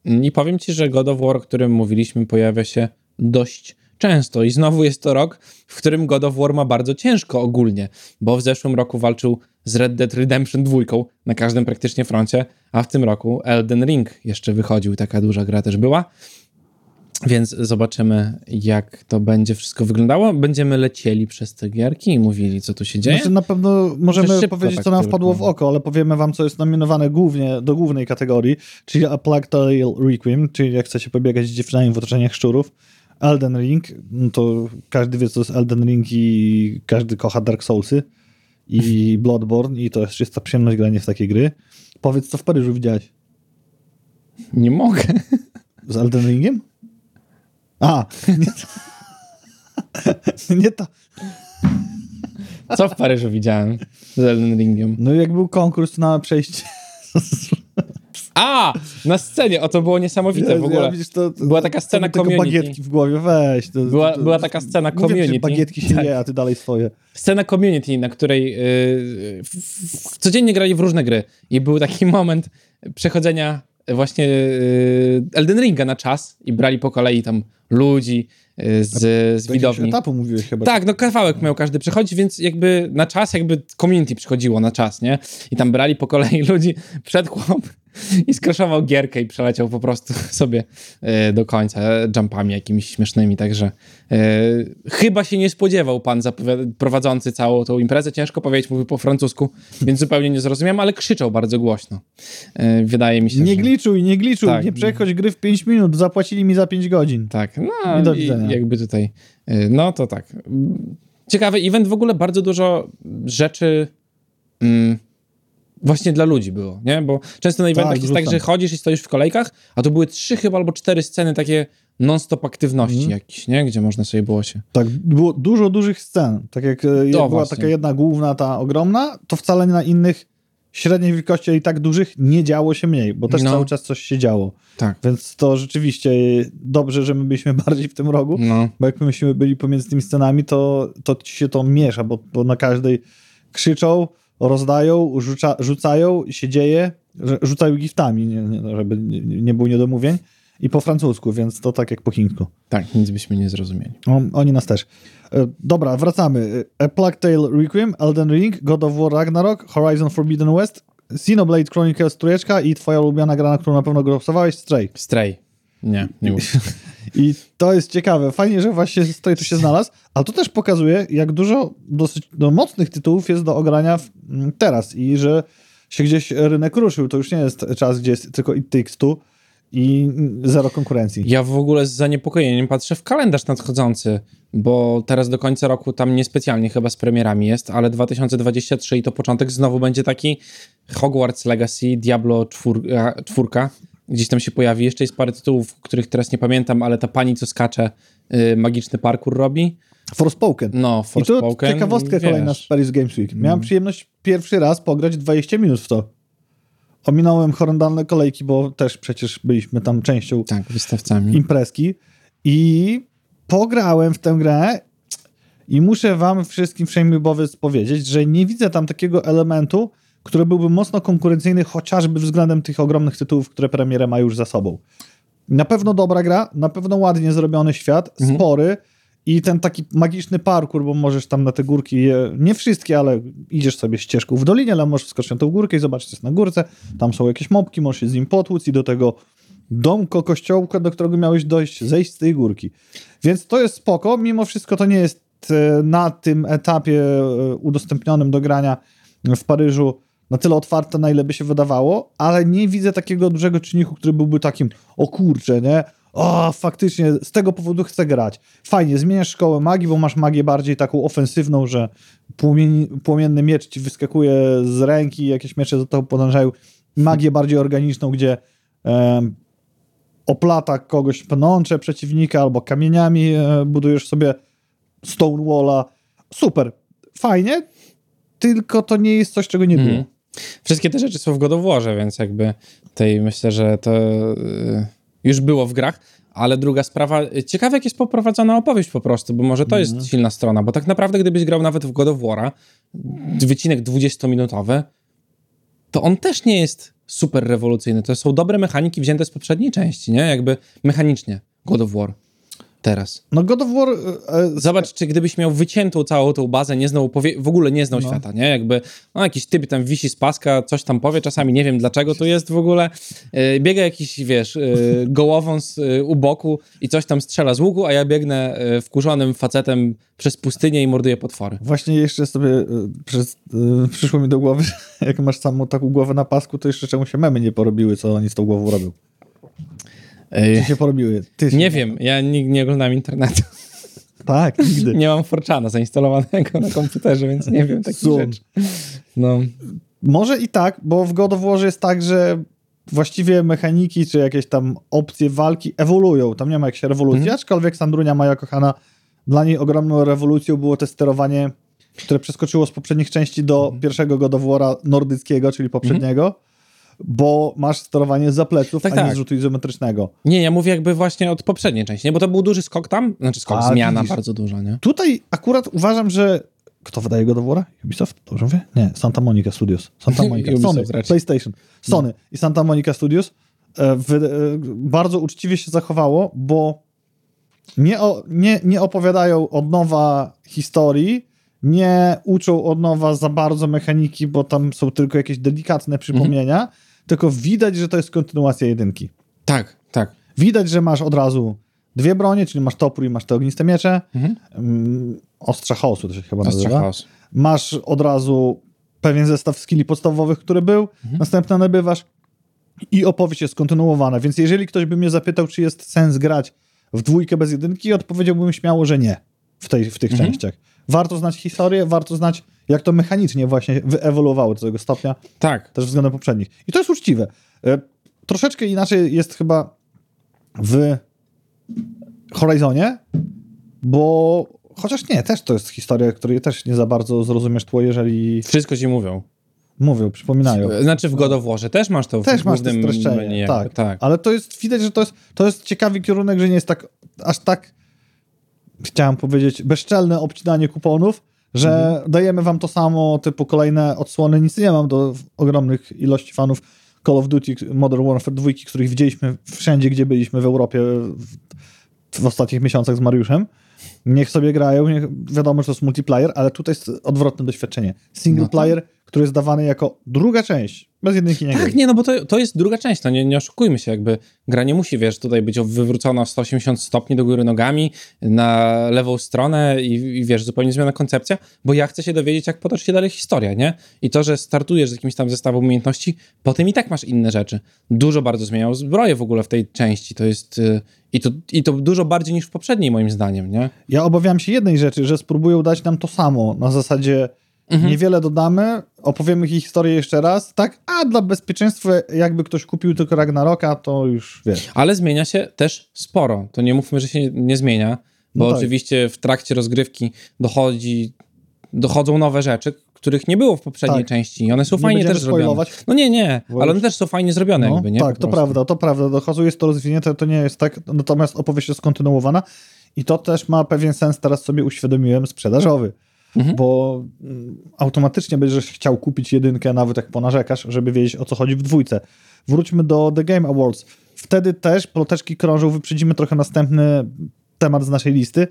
I powiem ci, że God of War, o którym mówiliśmy, pojawia się dość często. I znowu jest to rok, w którym God of War ma bardzo ciężko ogólnie, bo w zeszłym roku walczył z Red Dead Redemption 2 na każdym praktycznie froncie, a w tym roku Elden Ring jeszcze wychodził, taka duża gra też była. Więc zobaczymy, jak to będzie wszystko wyglądało. Będziemy lecieli przez te gierki i mówili, co tu się dzieje. Znaczy na pewno możemy powiedzieć, tak co nam wpadło w oko, ale powiemy wam, co jest nominowane głównie do głównej kategorii, czyli A Plague Tale Requiem, czyli jak chcecie pobiegać z dziewczynami w otoczeniach szczurów. Elden Ring, no to każdy wie, co jest Elden Ring i każdy kocha Dark Soulsy i Bloodborne i to jest czysta przyjemność granie w takie gry. Powiedz, co w Paryżu widziałeś? Nie mogę. Z Elden Ringiem? A, nie to. nie to. Co w Paryżu widziałem z Elden Ringiem? No jak był konkurs na przejście. A! Na scenie! O, to było niesamowite w Ja- ogóle. ja, widzisz, to, to, Była taka scena community. bagietki w głowie, weź. To, Była- była taka scena Mówię, community. Że bagietki się Tak. je, a ty dalej swoje. Scena community, na której yy, w, w, codziennie grali w różne gry i był taki moment przechodzenia właśnie yy, Elden Ringa na czas i brali po kolei tam ludzi yy, z, z Do widowni. etapu mówiłeś chyba. Tak, no kawałek miał każdy przechodzić, więc jakby na czas, jakby community przychodziło na czas, nie? I tam brali po kolei ludzi przed chłop i skraszował gierkę i przeleciał po prostu sobie e, do końca jumpami jakimiś śmiesznymi, także e, chyba się nie spodziewał pan prowadzący całą tą imprezę, ciężko powiedzieć, mówił po francusku, więc zupełnie nie zrozumiałem, ale krzyczał bardzo głośno. E, wydaje mi się, Nie że... gliczuj, nie gliczuj, Tak. nie przechodź gry w 5 minut, zapłacili mi za 5 godzin. Tak, I no do widzenia. jakby tutaj, no to tak. Ciekawy event, w ogóle bardzo dużo rzeczy mm, właśnie dla ludzi było, nie? Bo często na eventach jest wrzucam. tak, że chodzisz i stoisz w kolejkach, a to były trzy chyba albo cztery sceny takie non-stop aktywności jakieś, nie? Gdzie można sobie było się... Tak, było dużo dużych scen. Tak jak e, była właśnie. taka jedna główna, ta ogromna, to wcale na innych średniej wielkości i tak dużych nie działo się mniej, bo też No. cały czas coś się działo. Tak. Więc to rzeczywiście dobrze, że my byliśmy bardziej w tym rogu, No, bo jak myśmy byli pomiędzy tymi scenami, to, to ci się to miesza, bo, bo na każdej krzyczą, rozdają, rzuca, rzucają, się dzieje, rzucają giftami, nie, nie, żeby nie, nie było niedomówień, i po francusku, więc to tak jak po chińsku. tak, nic byśmy nie zrozumieli. O, oni nas też. E, Dobra, wracamy. E, A Plague Tale Requiem, Elden Ring, God of War Ragnarok, Horizon Forbidden West, Xenoblade Chronicles trójeczka i twoja ulubiona gra, na którą na pewno głosowałeś, Stray. Stray. Nie, nie muszę. I to jest ciekawe. Fajnie, że właśnie Stray tu się znalazł, ale to też pokazuje, jak dużo dosyć no, mocnych tytułów jest do ogrania w, m, teraz i że się gdzieś rynek ruszył. To już nie jest czas, gdzie jest tylko It Takes Two i mm, zero konkurencji. Ja w ogóle z zaniepokojeniem patrzę w kalendarz nadchodzący, bo teraz do końca roku tam niespecjalnie chyba z premierami jest, ale 2023 i to początek znowu będzie taki Hogwarts Legacy, Diablo 4, czwórka, gdzieś tam się pojawi. Jeszcze jest parę tytułów, których teraz nie pamiętam, ale ta pani, co skacze, y, magiczny parkour robi. Forspoken. No, I tu Forspoken. ciekawostka wiesz. Mm. kolejna z Paris Games Week. Miałem przyjemność pierwszy raz pograć 20 minut w to. Ominąłem horrendalne kolejki, bo też przecież byliśmy tam częścią Tak, wystawcami. imprezki i pograłem w tę grę i muszę wam wszystkim wszechmiobowiec powiedzieć, że nie widzę tam takiego elementu, który byłby mocno konkurencyjny chociażby względem tych ogromnych tytułów, które premierę ma już za sobą. Na pewno dobra gra, na pewno ładnie zrobiony świat, Mhm. spory i ten taki magiczny parkour, bo możesz tam na te górki, nie wszystkie, ale idziesz sobie ścieżką w dolinie, ale możesz skoczyć na tę górkę i zobaczyć, co jest na górce. Tam są jakieś mopki, możesz się z nim potłuc i do tego domko, kościołka, do którego miałeś dojść, zejść z tej górki. Więc to jest spoko, mimo wszystko to nie jest e, na tym etapie e, udostępnionym do grania w Paryżu na tyle otwarte, na ile by się wydawało, ale nie widzę takiego dużego czynniku, który byłby takim, o kurczę, nie? O, faktycznie, z tego powodu chcę grać. Fajnie, zmieniasz szkołę magii, bo masz magię bardziej taką ofensywną, że płomieni, płomienny miecz ci wyskakuje z ręki, jakieś miecze za to podążają. Magię bardziej organiczną, gdzie em, oplata kogoś pnącze przeciwnika albo kamieniami e, budujesz sobie Stonewalla. Super, fajnie, tylko to nie jest coś, czego nie było. Mhm. Wszystkie te rzeczy są w God of Warze, więc jakby tej myślę, że to y, już było w grach, ale druga sprawa, ciekawe jak jest poprowadzona opowieść po prostu, bo może to Mhm. jest silna strona, bo tak naprawdę gdybyś grał nawet w God of War'a, wycinek 20-minutowy, to on też nie jest super rewolucyjny. To są dobre mechaniki wzięte z poprzedniej części, nie? Jakby mechanicznie God of War teraz. No God of War... e, z- Zobacz, czy gdybyś miał wyciętą całą tą bazę, nie znał, w ogóle nie znał No. świata, nie? Jakby, no jakiś typ tam wisi z paska, coś tam powie, czasami nie wiem dlaczego to jest w ogóle. E, biega jakiś, wiesz, e, gołowąs e, u boku i coś tam strzela z łuku, a ja biegnę e, wkurzonym facetem przez pustynię i morduję potwory. Właśnie jeszcze sobie e, przez, e, przyszło mi do głowy, jak masz samą taką głowę na pasku, to jeszcze czemu się memy nie porobiły, co oni z tą głową robią. Czy się porobiły? Ty nie wiem, ja nigdy nie oglądam internetu. Tak, nigdy. Nie mam Forczana zainstalowanego na komputerze, więc nie wiem takich Zoom. rzeczy. No, Może i tak, bo w God of War jest tak, że właściwie mechaniki czy jakieś tam opcje walki ewoluują. Tam nie ma jakiejś rewolucji, Mhm. aczkolwiek Sandrunia, moja kochana, dla niej ogromną rewolucją było to sterowanie, które przeskoczyło z poprzednich części do Mhm. pierwszego God of War'a nordyckiego, czyli poprzedniego, bo masz sterowanie za pleców, Tak, a nie tak. z rzutu izometrycznego. nie, ja mówię jakby właśnie od poprzedniej części, nie? Bo to był duży skok tam, znaczy skok, A, zmiana widzisz. bardzo duża, nie? Tutaj akurat uważam, że kto wydaje God of War'a? Ubisoft? Dobrze mówię? Nie, Santa Monica Studios. Santa Monica. Sony, raczej. PlayStation. Sony i Santa Monica Studios e, e, bardzo uczciwie się zachowało, bo nie, o, nie, nie opowiadają od nowa historii, nie uczą od nowa za bardzo mechaniki, bo tam są tylko jakieś delikatne przypomnienia, tylko widać, że to jest kontynuacja jedynki. Tak, tak. Widać, że masz od razu dwie bronie, czyli masz topór i masz te ogniste miecze. Mhm. Mm, Ostrza chaosu to się chyba Ostrza nazywa. chaos. Masz od razu pewien zestaw skilli podstawowych, który był, następne nabywasz i opowieść jest kontynuowana. Więc jeżeli ktoś by mnie zapytał, czy jest sens grać w dwójkę bez jedynki, odpowiedziałbym śmiało, że nie w, tej, w tych Mhm. częściach. Warto znać historię, warto znać, jak to mechanicznie właśnie wyewoluowało do tego stopnia, Tak. też względem poprzednich. I to jest uczciwe. E, Troszeczkę inaczej jest chyba w Horizonie, bo chociaż nie, też to jest historia, której też nie za bardzo zrozumiesz tło, jeżeli Wszystko ci mówią. mówią, przypominają. Znaczy w God of Warze też masz to w Też masz to streszczenie, menu tak. tak. Ale to jest, widać, że to jest, to jest ciekawy kierunek, że nie jest tak, aż tak, chciałem powiedzieć, bezczelne obcinanie kuponów, że Mhm. dajemy wam to samo, typu kolejne odsłony, nic nie mam do ogromnych ilości fanów Call of Duty, Modern Warfare 2, których widzieliśmy wszędzie, gdzie byliśmy w Europie w, w ostatnich miesiącach z Mariuszem. Niech sobie grają, niech, wiadomo, że to jest multiplayer, ale tutaj jest odwrotne doświadczenie. Single No tak. player, który jest dawany jako druga część, bez jedynki nie Tak, nie, no bo to, to jest druga część, no nie, nie oszukujmy się, jakby gra nie musi, wiesz, tutaj być wywrócona o 180 stopni do góry nogami na lewą stronę i, i wiesz, zupełnie zmiana koncepcja, bo ja chcę się dowiedzieć, jak potoczy się dalej historia, nie? I to, że startujesz z jakimś tam zestawem umiejętności, potem i tak masz inne rzeczy. Dużo bardzo zmieniał zbroję w ogóle w tej części, to jest... y, I to, I to dużo bardziej niż w poprzedniej, moim zdaniem, nie? Ja obawiam się jednej rzeczy, że spróbują dać nam to samo. Na zasadzie Mhm. niewiele dodamy, opowiemy ich historię jeszcze raz, tak? A dla bezpieczeństwa, jakby ktoś kupił tylko Ragnaroka, to już wiesz. Ale zmienia się też sporo. To nie mówmy, że się nie zmienia, bo No tak. oczywiście w trakcie rozgrywki dochodzi, dochodzą nowe rzeczy, których nie było w poprzedniej Tak. części i one są Nie fajnie też zrobione. No nie, nie, ale one też są fajnie zrobione No, jakby, nie? tak, to prawda, to prawda. Dochodzą, jest to rozwinięte, to nie jest tak, natomiast opowieść jest kontynuowana i to też ma pewien sens, teraz sobie uświadomiłem, sprzedażowy. Mhm. Bo mm, automatycznie będziesz chciał kupić jedynkę, nawet jak ponarzekasz, żeby wiedzieć o co chodzi w dwójce. Wróćmy do The Game Awards. Wtedy też ploteczki krążą, wyprzedzimy trochę następny temat z naszej listy,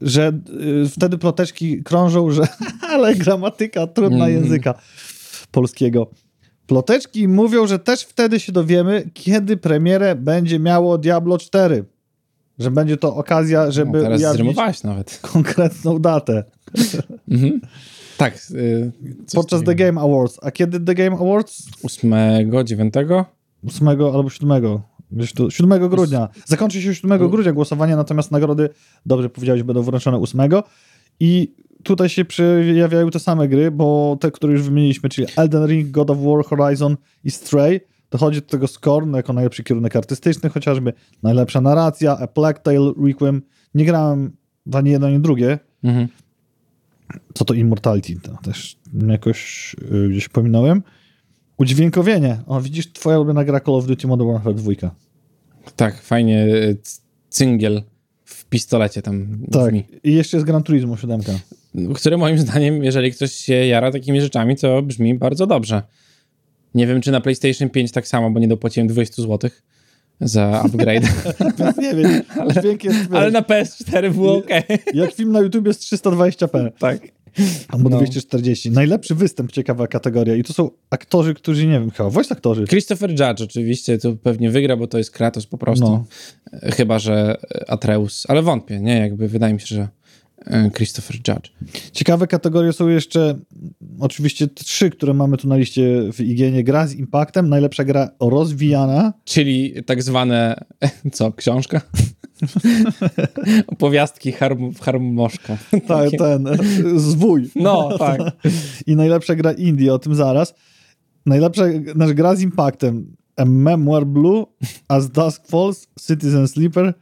że y, wtedy ploteczki krążą, że ale gramatyka trudna Mm. języka polskiego. Ploteczki mówią, że też wtedy się dowiemy, kiedy premierę będzie miało Diablo 4. Że będzie to okazja, żeby no, teraz ujawnić zrymowałeś nawet. konkretną datę. Mhm. Tak. Y, Podczas The. Game Awards. A kiedy The Game Awards? 8, 9? 8 albo 7. Gdzieś tu, 7 grudnia. Zakończy się 7 grudnia głosowanie, natomiast nagrody, dobrze powiedziałeś, będą wręczone 8. I tutaj się przejawiają te same gry, bo te, które już wymieniliśmy, czyli Elden Ring, God of War, Horizon i Stray, dochodzi do tego Scorn jako najlepszy kierunek artystyczny, chociażby najlepsza narracja, A Plague Tale, Requiem. Nie grałem w ani jedno, ani drugie. Mhm. Co to Immortality? To też jakoś y, gdzieś pominąłem. Udźwiękowienie. O, widzisz, twoja ulubiona gra Call of Duty Modern Warfare 2. Tak, fajnie. y, cyngiel w pistolecie tam Tak. brzmi. I jeszcze jest Gran Turismo 7. Które moim zdaniem, jeżeli ktoś się jara takimi rzeczami, to brzmi bardzo dobrze. Nie wiem, czy na PlayStation 5 tak samo, bo nie dopłaciłem 20 zł za upgrade, nie wiem, dźwięk jest, ale na PS4 było ok. jak film na YouTube jest 320p. tak. Albo No. 240. Najlepszy występ, ciekawa kategoria. I to są aktorzy, którzy, nie wiem, chyba voice aktorzy. Christopher Judge oczywiście to pewnie wygra, bo to jest Kratos po prostu. No. Chyba, że Atreus, ale wątpię, nie? Jakby wydaje mi się, że Christopher Judge. Ciekawe kategorie są jeszcze oczywiście trzy, które mamy tu na liście w IGN. Gra z impactem, najlepsza gra rozwijana. Czyli tak zwane, co, książka? Opowiastki harm, harmoszka. Tak, ten, e, zwój. No, tak. I najlepsza gra indie, o tym zaraz. Najlepsza znaczy, gra z impactem. A Memoir Blue, As Dusk Falls, Citizen Sleeper,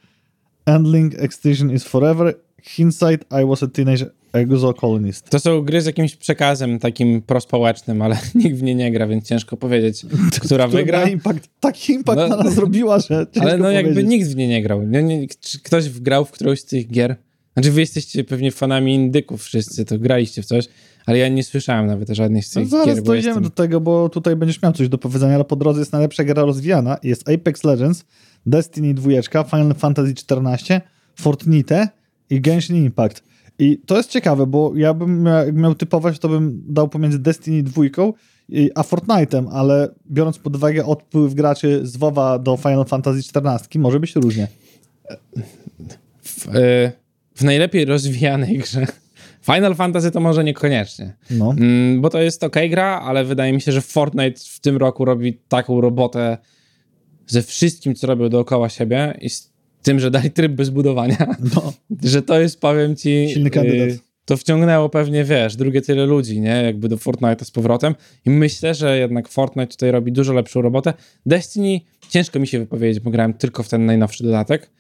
Endling Extinction is Forever, Hindsight, I Was a Teenage Exocolonist. To są gry z jakimś przekazem takim prospołecznym, ale nikt w nie nie gra, więc ciężko powiedzieć, która wygra. gra Impact, taki impact No. na nas zrobiła, że Ale no jakby powiedzieć. nikt w nie nie grał. Nie, nie, czy ktoś grał w którąś z tych gier? Znaczy wy jesteście pewnie fanami indyków wszyscy, to graliście w coś, ale ja nie słyszałem nawet o żadnej z No tych zaraz gier, dojdziemy jestem... do tego, bo tutaj będziesz miał coś do powiedzenia, ale po drodze jest najlepsza gra rozwijana. Jest Apex Legends, Destiny 2, Final Fantasy XIV, Fortnite i Genshin Impact. I to jest ciekawe, bo ja bym mia- jak miał typować, to bym dał pomiędzy Destiny 2 i- a Fortnite'em, ale biorąc pod uwagę odpływ graczy z WoWa do Final Fantasy XIV, może być różnie. W, y, w najlepiej rozwijanej grze Final Fantasy to może niekoniecznie. No. Mm, bo to jest ok gra, ale wydaje mi się, że Fortnite w tym roku robi taką robotę ze wszystkim, co robią dookoła siebie i z tym, że dali tryb bez budowania, no. że to jest, powiem ci... Silny kandydat. y, to wciągnęło pewnie, wiesz, drugie tyle ludzi, nie? Jakby do Fortnite'a z powrotem. I myślę, że jednak Fortnite tutaj robi dużo lepszą robotę. Destiny ciężko mi się wypowiedzieć, bo grałem tylko w ten najnowszy dodatek.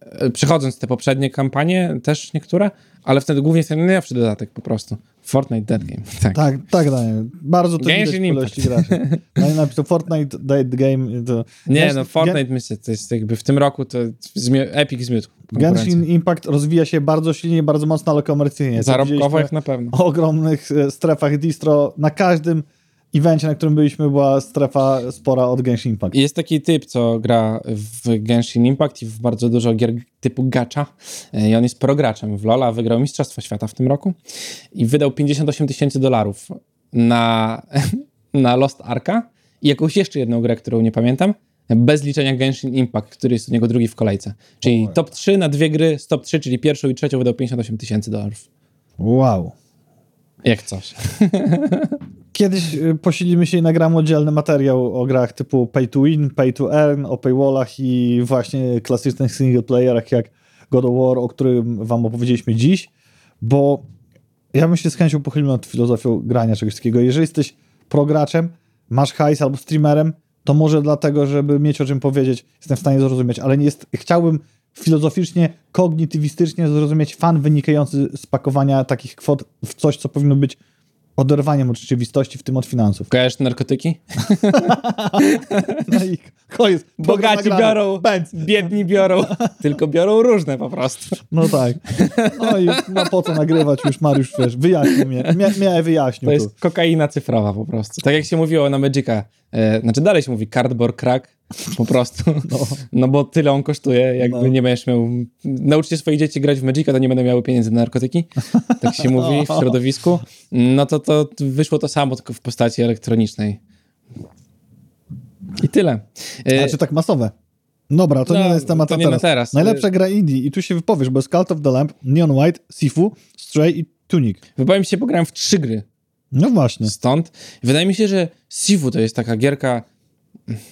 E, Przechodząc te poprzednie kampanie, też niektóre, ale wtedy głównie ten najnowszy dodatek po prostu. Fortnite Dead Game. Tak. Tak, tak, Daniel. Bardzo to widać Genshin w ilości graczy. No i napisał Fortnite Dead Game. To Nie, Genshin- no Fortnite myślę, to jest jakby w tym roku to zmie- Epic zmiótł. Genshin Impact rozwija się bardzo silnie, bardzo mocno, ale komercyjnie. Zarobkowo jak na pewno. o ogromnych e, strefach distro. Na każdym evencie, na którym byliśmy, była strefa spora od Genshin Impact. Jest taki typ, co gra w Genshin Impact i w bardzo dużo gier typu gacha. E, I on jest prograczem w LoL'a, wygrał Mistrzostwo Świata w tym roku i wydał 58 tysięcy dolarów na, na Lost Arka i jakąś jeszcze jedną grę, którą nie pamiętam, bez liczenia Genshin Impact, który jest u niego drugi w kolejce. Czyli top 3 na dwie gry z top 3, czyli pierwszą i trzecią wydał 58 tysięcy dolarów. Wow. Jak coś. Kiedyś e, posilimy się i nagramy oddzielny materiał o grach typu Pay to Win, Pay to Earn, o paywallach i właśnie klasycznych single playerach jak God of War, o którym wam opowiedzieliśmy dziś, bo ja bym się z chęcią pochylił nad filozofią grania czegoś takiego. Jeżeli jesteś prograczem, masz hajs albo streamerem, to może dlatego, żeby mieć o czym powiedzieć, jestem w stanie zrozumieć, ale nie jest, chciałbym filozoficznie, kognitywistycznie zrozumieć fan wynikający z pakowania takich kwot w coś, co powinno być oderwaniem od rzeczywistości, w tym od finansów. Kojarzysz narkotyki? No i koniec. Bogaci biorą, biedni biorą, tylko biorą różne po prostu. No tak. No i no po co nagrywać już, Mariusz, wiesz, wyjaśnił mnie. Mia, miałem wyjaśnił To tu. jest kokaina cyfrowa po prostu. Tak jak się mówiło na Magica, e, znaczy dalej się mówi cardboard crack, po prostu. No, No. bo tyle on kosztuje, jakby No. nie będziesz miał... Nauczcie swoich dzieci grać w Magica, to nie będą miały pieniędzy na narkotyki. Tak się mówi w środowisku. No to, to wyszło to samo, tylko w postaci elektronicznej. I tyle. E, Znaczy tak masowe. Dobra, to No, nie jest temat to nie na teraz. teraz. Najlepsza gra indie i tu się wypowiesz, bo jest Cult of the Lamp, Neon White, Sifu, Stray i Tunic. Wypowiem się, pograłem w trzy gry. No właśnie. Stąd wydaje mi się, że Sifu to jest taka gierka,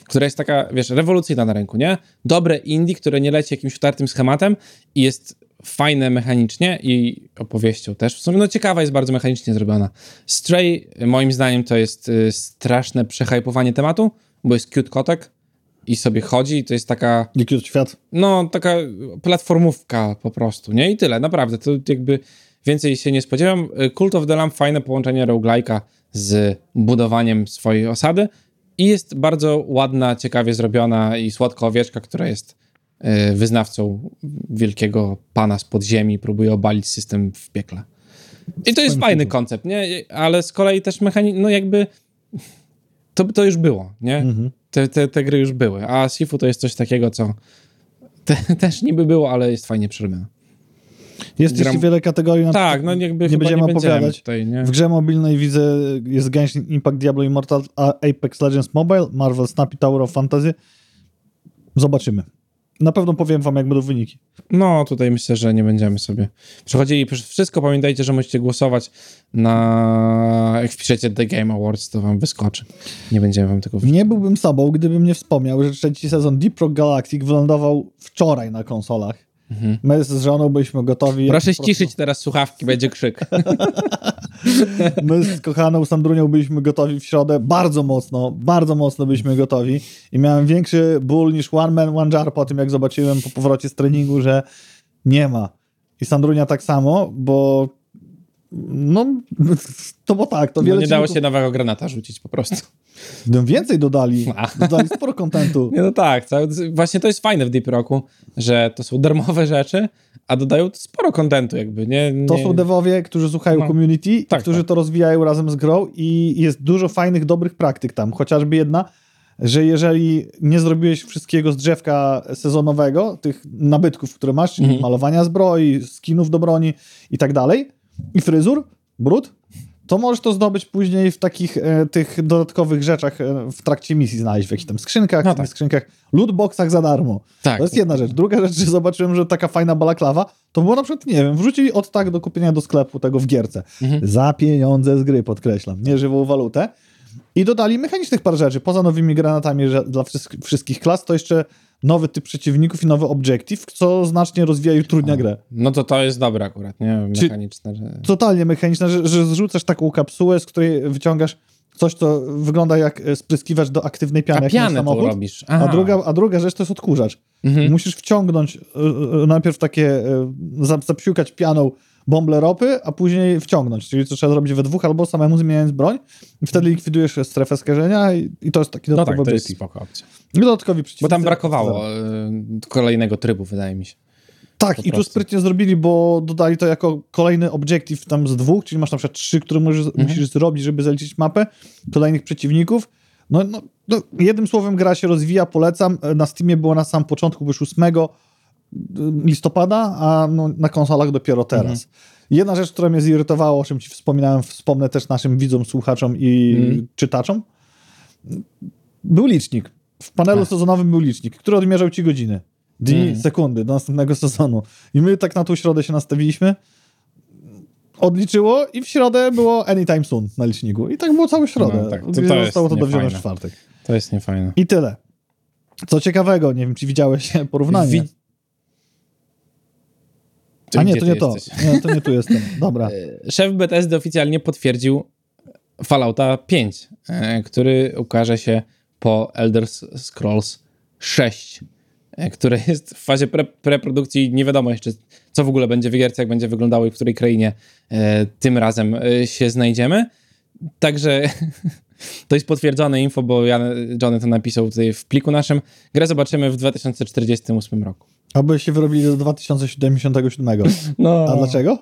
która jest taka, wiesz, rewolucyjna na rynku, nie? Dobre indie, które nie leci jakimś utartym schematem i jest fajne mechanicznie i opowieścią też. W sumie, no ciekawa jest bardzo mechanicznie zrobiona. Stray, moim zdaniem, to jest y, straszne przehajpowanie tematu, bo jest cute kotek i sobie chodzi i to jest taka Liquid Świat. no, taka platformówka po prostu, nie? I tyle, naprawdę, to jakby więcej się nie spodziewam. Cult of the Lamp, fajne połączenie roguelike'a z budowaniem swojej osady i jest bardzo ładna, ciekawie zrobiona i słodka owieczka, która jest e, wyznawcą wielkiego pana z podziemi, próbuje obalić system w piekle. I to jest fajny koncept, nie? Ale z kolei też mechanizm, no jakby to, to już było, nie? Mhm. Te, te, te gry już były, a Sifu to jest coś takiego, co te, też niby było, ale jest fajnie przerobione. Jest Gram- jeszcze wiele kategorii. Na Tak, no jakby nie będziemy nie opowiadać. tutaj, nie? W grze mobilnej widzę, jest Genshin Impact, Diablo Immortal, a Apex Legends Mobile, Marvel Snap i Tower of Fantasy. Zobaczymy. Na pewno powiem wam, jak będą wyniki. No, tutaj myślę, że nie będziemy sobie przechodzili przez wszystko. Pamiętajcie, że możecie głosować na... Jak wpiszecie The Game Awards, to wam wyskoczy. Nie będziemy wam tego... Nie byłbym sobą, gdybym nie wspomniał, że trzeci sezon Deep Rock Galactic wylądował wczoraj na konsolach. My z żoną byliśmy gotowi. Mhm. Proszę Po prostu- ściszyć teraz słuchawki, będzie krzyk. My z kochaną Sandrunią byliśmy gotowi w środę, bardzo mocno, bardzo mocno byliśmy gotowi i miałem większy ból niż One Man, One Jar po tym, jak zobaczyłem po powrocie z treningu, że nie ma. I Sandrunia tak samo, bo no, to bo tak, to No, nie dało się nowego granata rzucić po prostu. No, Więcej dodali, dodali sporo kontentu. Nie, no tak, cały, właśnie to jest fajne w Deep Rocku, że to są darmowe rzeczy, a dodają sporo kontentu jakby, nie? nie... To są devowie, którzy słuchają No. community, Tak, którzy tak. to rozwijają razem z grą i jest dużo fajnych, dobrych praktyk tam. Chociażby jedna, że jeżeli nie zrobiłeś wszystkiego z drzewka sezonowego, tych nabytków, które masz, czyli Mhm. malowania zbroi, skinów do broni i tak dalej, i fryzur, brud, to możesz to zdobyć później w takich e, tych dodatkowych rzeczach e, w trakcie misji znaleźć, w jakichś tam skrzynkach, No w tak. skrzynkach, lootboxach za darmo. Tak. To jest jedna rzecz. Druga rzecz, że zobaczyłem, że taka fajna balaklawa, to było na przykład, nie wiem, wrzucili od tak do kupienia do sklepu tego w gierce. Mhm. Za pieniądze z gry, podkreślam, nie żywą walutę. I dodali mechanicznych par rzeczy. Poza nowymi granatami dla wszystkich, klas, to jeszcze nowy typ przeciwników i nowy objective, co znacznie rozwija i utrudnia grę. No to to jest dobre akurat, nie? Mechaniczne, że... Totalnie mechaniczne, że, że zrzucasz taką kapsułę, z której wyciągasz coś, co wygląda jak e, spryskiwacz do aktywnej piany, A pianę samochód. robisz. A druga, a druga rzecz to jest odkurzacz. Mhm. Musisz wciągnąć, y, y, najpierw takie, y, zapsiukać pianą bąble ropy, a później wciągnąć. Czyli to trzeba zrobić we dwóch albo samemu zmieniając broń i wtedy likwidujesz strefę skażenia i, i to jest taki No dodatkowy tak, to jest spoko opcja. Dodatkowi Bo przeciwnicy. tam brakowało y, kolejnego trybu, wydaje mi się. Tak, po i tu prostu. sprytnie zrobili, bo dodali to jako kolejny objective tam z dwóch, czyli masz na przykład trzy, które możesz, Mhm. musisz zrobić, żeby zaliczyć mapę, kolejnych przeciwników. No, no, no, jednym słowem gra się rozwija, polecam. Na Steamie było na samym początku, bo już 8 listopada, a no, na konsolach dopiero teraz. Mhm. Jedna rzecz, która mnie zirytowała, o czym ci wspominałem, wspomnę też naszym widzom, słuchaczom i Mhm. czytaczom. Był licznik. W panelu Ach. sezonowym był licznik, który odmierzał ci godziny, dni, Mhm. sekundy do następnego sezonu. I my tak na tą środę się nastawiliśmy. Odliczyło i w środę było anytime soon na liczniku. I tak było całą środę. No tak, to- to Zostało to dowiezione w czwartek. To jest niefajne. I tyle. Co ciekawego, nie wiem, czy widziałeś porównanie. Wi- A nie, to ty nie to. Nie, to nie tu jestem. Dobra. Szef Bethesdy oficjalnie potwierdził Fallouta 5, e, który ukaże się po Elder Scrolls 6, e, które jest w fazie pre preprodukcji. Nie wiadomo jeszcze, co w ogóle będzie w gierce, jak będzie wyglądało i w której krainie e, tym razem e, się znajdziemy. Także to jest potwierdzone info, bo ja, Jonathan napisał tutaj w pliku naszym. Grę zobaczymy w 2048 roku. Aby się wyrobili do 2077. No, A dlaczego?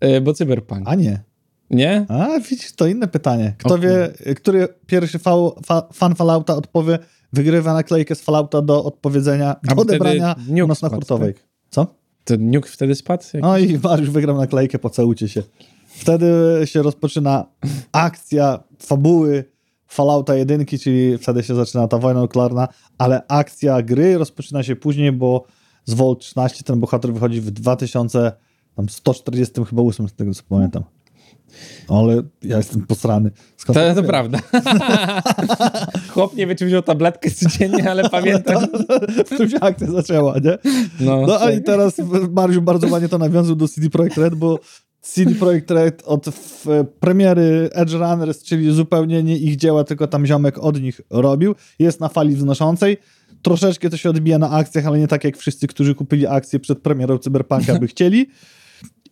e, Bo cyberpunk. A nie. Nie? A widzisz, to inne pytanie. Kto O wie, który pierwszy fał, fa, fan Fallouta odpowie, wygrywa naklejkę z Fallouta do odpowiedzenia, do odebrania u nas na hurtowej. tak? Co? To Nuke wtedy spadł? Jak... No i Mariusz wygrał naklejkę, pocałujcie się. Wtedy się rozpoczyna akcja fabuły Fallouta 1, czyli wtedy się zaczyna ta wojna nuklearna, ale akcja gry rozpoczyna się później, bo z Volt 13 ten bohater wychodzi w 2140 chyba 8 z tego co pamiętam. Ale ja jestem posrany. Skąd To, to prawda. Chłop nie wie, czy wziął tabletkę codziennie, ale pamiętam. w którym się akcja zaczęła, nie? No, No a tak. i teraz Mariusz bardzo ładnie to nawiązał do CD Projekt Red, bo CD Projekt Red od premiery Edge Runners, czyli zupełnie nie ich dzieła, tylko tam ziomek od nich robił, jest na fali wznoszącej. Troszeczkę to się odbija na akcjach, ale nie tak jak wszyscy, którzy kupili akcje przed premierą Cyberpunka by chcieli.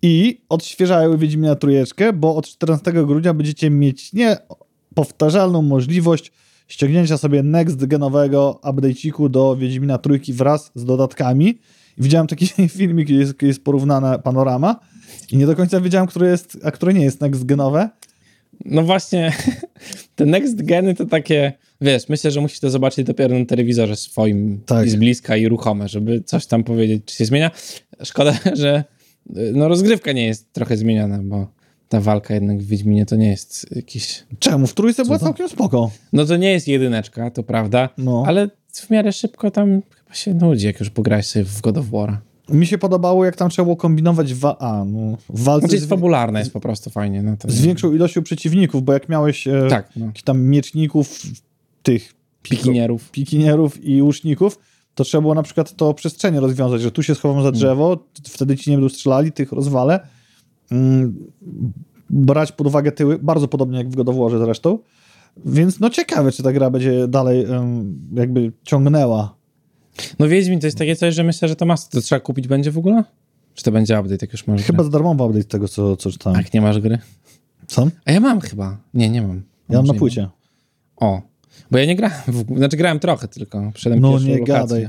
I odświeżają Wiedźmina trójeczkę, bo od 14 grudnia będziecie mieć nie powtarzalną możliwość ściągnięcia sobie next genowego update'iku do Wiedźmina Trójki wraz z dodatkami. Widziałem taki filmik, gdzie jest, jest porównana panorama i nie do końca wiedziałem, które jest, a które nie jest next genowe. No właśnie, te next geny to takie, wiesz, myślę, że musisz to zobaczyć dopiero na telewizorze swoim Tak. i z bliska i ruchome, żeby coś tam powiedzieć, czy się zmienia. Szkoda, że no rozgrywka nie jest trochę zmieniona, bo ta walka jednak w Wiedźminie to nie jest jakiś... Czemu? W trójce była całkiem spoko. No to nie jest jedyneczka, to prawda, No. ale w miarę szybko tam chyba się nudzi, jak już pograłeś sobie w God of War'a. Mi się podobało, jak tam trzeba było kombinować w, a, no, w walce Znaczy z, jest fabularne, jest po prostu fajnie. No to z większą ilością przeciwników, bo jak miałeś e, Tak, no. tam mieczników, tych Pikinierów. pikinierów i łuczników, to trzeba było na przykład to przestrzenie rozwiązać, że tu się schowam Mm. za drzewo, t- wtedy ci nie będą strzelali, tych rozwalę. Mm, brać pod uwagę tyły, bardzo podobnie jak w God of Warze zresztą. Więc no ciekawe, czy ta gra będzie dalej em, jakby ciągnęła. No Wiedźmin to jest takie coś, że myślę, że to mas to trzeba kupić będzie w ogóle? Czy to będzie update, jak już masz Chyba za darmowy update tego, co, co czytałem. Jak nie masz gry? Co? A ja mam chyba. Nie, nie mam. Ja mam na płycie. mam. O, bo ja nie grałem, w, znaczy grałem trochę tylko, przyszedłem No nie lokację. gadaj.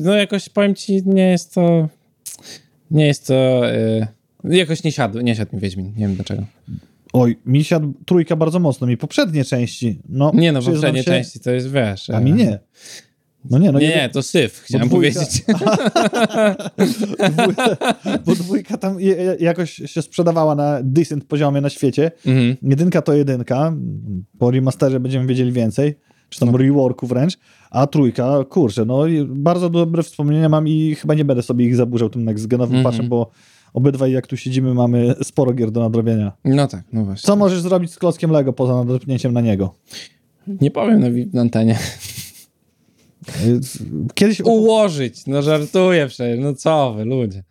No jakoś powiem ci, nie jest to, nie jest to, y, jakoś nie siadł, nie siadł mi Wiedźmin, nie wiem dlaczego. Oj, mi siadł trójka bardzo mocno, mi poprzednie części. No, Nie no, poprzedniej się, części to jest, wiesz... A mi nie. No nie, no nie, nie, to syf, chciałem dwójka- powiedzieć. dwójka, bo dwójka tam jakoś się sprzedawała na decent poziomie na świecie. mhm. Jedynka to jedynka, po remasterze będziemy wiedzieli więcej, czy tam No. reworku wręcz, a trójka, kurczę, no bardzo dobre wspomnienia mam i chyba nie będę sobie ich zaburzał tym next genowym Mhm. patchem, bo obydwaj jak tu siedzimy mamy sporo gier do nadrobienia. No tak, no właśnie. Co możesz zrobić z klockiem Lego poza nadepnięciem na niego? Nie powiem na, na antenie. Kiedyś Ułożyć, no żartuję przecież, no co wy, ludzie.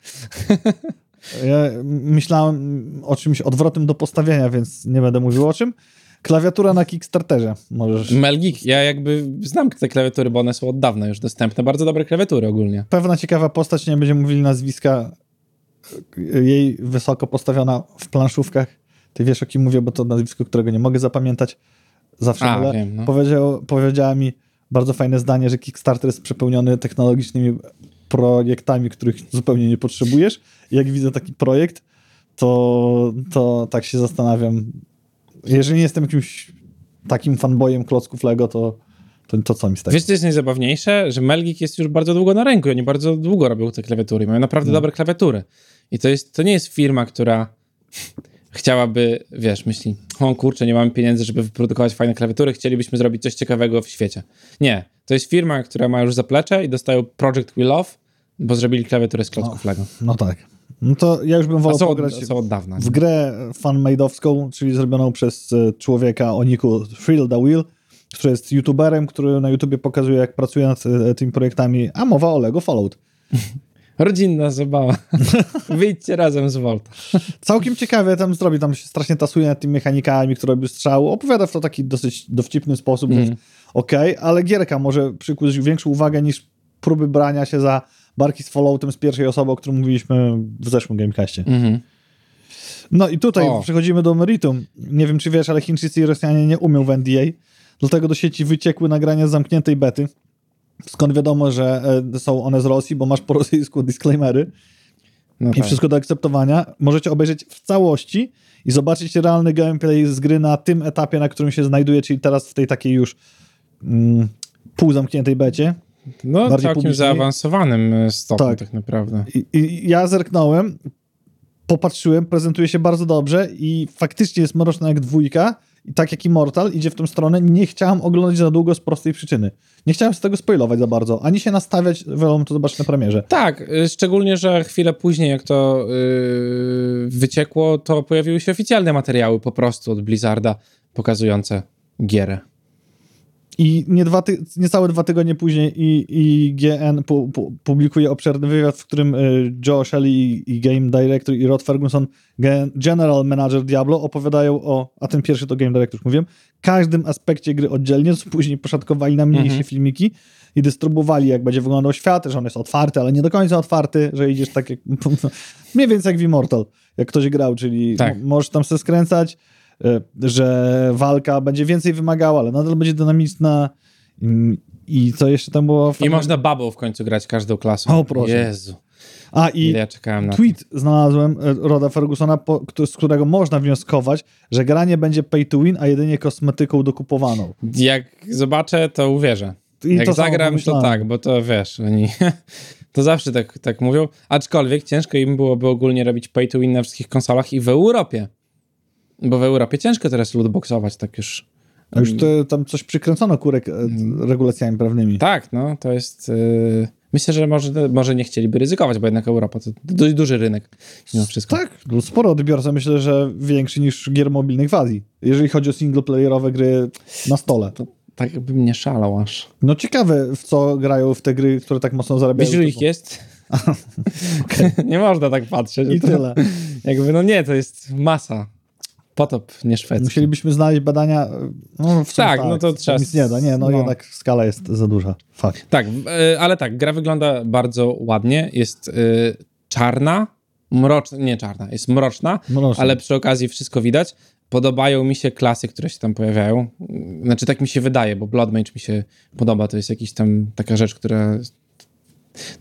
Ja myślałem o czymś odwrotnym do postawienia, więc nie będę mówił o czym. Klawiatura na Kickstarterze możesz. Melgik, ja jakby znam te klawiatury, bo one są od dawna już dostępne. Bardzo dobre klawiatury ogólnie. Pewna ciekawa postać, nie będziemy mówili nazwiska, jej wysoko postawiona w planszówkach. Ty wiesz o kim mówię, bo to nazwisko, którego nie mogę zapamiętać. Zawsze A, wiem, no. Powiedział, powiedziała mi bardzo fajne zdanie, że Kickstarter jest przepełniony technologicznymi projektami, których zupełnie nie potrzebujesz. Jak widzę taki projekt, to, to tak się zastanawiam. Jeżeli nie jestem jakimś takim fanboyem klocków Lego, to, to, to co mi tego? Wiesz, co jest najzabawniejsze? Że Melgik jest już bardzo długo na rynku i oni bardzo długo robią te klawiatury. Mają naprawdę No. dobre klawiatury. I to, jest, to nie jest firma, która chciałaby, wiesz, myśli, o kurczę, nie mamy pieniędzy, żeby wyprodukować fajne klawiatury, chcielibyśmy zrobić coś ciekawego w świecie. Nie. To jest firma, która ma już zaplecze i dostają Project We Love, bo zrobili klawiaturę z klocków Lego. No tak. No to ja już bym wolał są od, są od dawna. w grę fanmade'owską, czyli zrobioną przez e, człowieka o niku Thrill the Wheel, który jest youtuberem, który na YouTubie pokazuje, jak pracuje nad e, tymi projektami, a mowa o Lego Fallout. Rodzinna zabawa. Wyjdźcie razem z Volta. Całkiem ciekawe tam zrobi, tam się strasznie tasuje nad tymi mechanikami, które robi strzał. Opowiada w to taki dosyć dowcipny sposób, więc okej, ale gierka może przykuć większą uwagę niż próby brania się za barki z Falloutem z pierwszej osoby, o którym mówiliśmy w zeszłym Gamecastie. Mhm. No i tutaj O. przechodzimy do meritum. Nie wiem, czy wiesz, ale Chińczycy i Rosjanie nie umią w NDA, dlatego do sieci wyciekły nagrania z zamkniętej bety. Skąd wiadomo, że e, są one z Rosji, bo masz po rosyjsku disclaimery No i tak. wszystko do akceptowania. Możecie obejrzeć w całości i zobaczyć realny gameplay z gry na tym etapie, na którym się znajduje, czyli teraz w tej takiej już mm, półzamkniętej becie. No, bardziej całkiem publicznej. zaawansowanym e, stopniu Tak. tak, naprawdę. I, I ja zerknąłem, popatrzyłem, prezentuje się bardzo dobrze i faktycznie jest mroczna jak dwójka i tak jak Immortal idzie w tą stronę. Nie chciałem oglądać za długo z prostej przyczyny. Nie chciałem z tego spoilować za bardzo, ani się nastawiać, wolę to zobaczyć na premierze. Tak, y, szczególnie, że chwilę później, jak to yy, wyciekło, to pojawiły się oficjalne materiały po prostu od Blizzarda pokazujące gierę. I nie dwa ty- niecałe dwa tygodnie później IGN pu, pu, publikuje obszerny wywiad, w którym y, Joe Shelley i, Game Director i Rod Ferguson, gen, General Manager Diablo, opowiadają o, a ten pierwszy to Game Director już mówiłem, każdym aspekcie gry oddzielnie, co później poszatkowali na mniejsze Mhm. filmiki i dystrybuowali, jak będzie wyglądał świat, że on jest otwarty, ale nie do końca otwarty, że idziesz tak jak, mniej więcej jak w Immortal, jak ktoś grał, czyli Tak. mo- możesz tam sobie skręcać, e, że walka będzie więcej wymagała, ale nadal będzie dynamiczna i co jeszcze tam było? I można babą w końcu grać każdą klasą. O, proszę. Jezu. A i ja czekałem na to. tweet znalazłem e, Roda Fergusona, po, z którego można wnioskować, że granie będzie pay to win, a jedynie kosmetyką dokupowaną. Jak zobaczę, to uwierzę. I Jak to zagram, to tak, bo to wiesz, oni to zawsze tak, tak mówią. Aczkolwiek ciężko im byłoby ogólnie robić pay to win na wszystkich konsolach i w Europie. Bo w Europie ciężko teraz lootboxować tak już. A już to, tam coś przykręcono kurek e, regulacjami prawnymi. Tak, no to jest. Yy... Myślę, że może, może nie chcieliby ryzykować, bo jednak Europa to dość duży rynek. Mimo wszystko. Tak, no sporo odbiorca, myślę, że większy niż gier mobilnych w Azji. Jeżeli chodzi o singleplayerowe gry na stole. To tak bym nie szalał aż. No ciekawe, w co grają w te gry, które tak mocno zarabiają. Wiesz, ich jest? nie można tak patrzeć. I To- tyle. Jakby, no nie, to jest masa. Potop nie szwedzki. Musielibyśmy znaleźć badania. No, w sumie Tak, no to trzeba Nic nie da, nie, no, no. jednak skala jest za duża. Fakt. Tak, e, ale tak, gra wygląda bardzo ładnie. Jest e, czarna, mroczna, nie czarna, jest mroczna, Mroczna. ale przy okazji wszystko widać. Podobają mi się klasy, które się tam pojawiają. Znaczy, tak mi się wydaje, bo Blood Mage mi się podoba. To jest jakiś tam taka rzecz, która.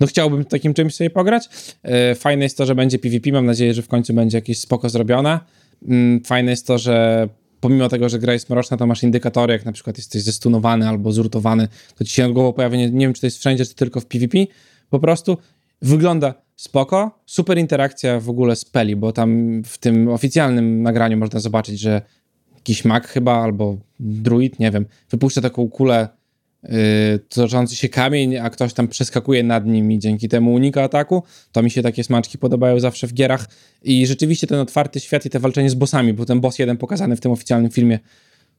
No, chciałbym takim czymś sobie pograć. E, Fajne jest to, że będzie PvP. Mam nadzieję, że w końcu będzie jakieś spoko zrobione. Mm, Fajne jest to, że pomimo tego, że gra jest mroczna, to masz indykatory, jak na przykład jesteś zestunowany albo zurtowany, to ci się nad głową pojawia, nie, nie wiem, czy to jest wszędzie, czy tylko w PvP. Po prostu wygląda spoko. Super interakcja w ogóle z Peli, bo tam w tym oficjalnym nagraniu można zobaczyć, że jakiś mag chyba, albo druid, nie wiem, wypuszcza taką kulę toczący się kamień, a ktoś tam przeskakuje nad nim i dzięki temu unika ataku. To mi się takie smaczki podobają zawsze w gierach. I rzeczywiście ten otwarty świat i te walczenie z bossami, bo ten boss jeden pokazany w tym oficjalnym filmie,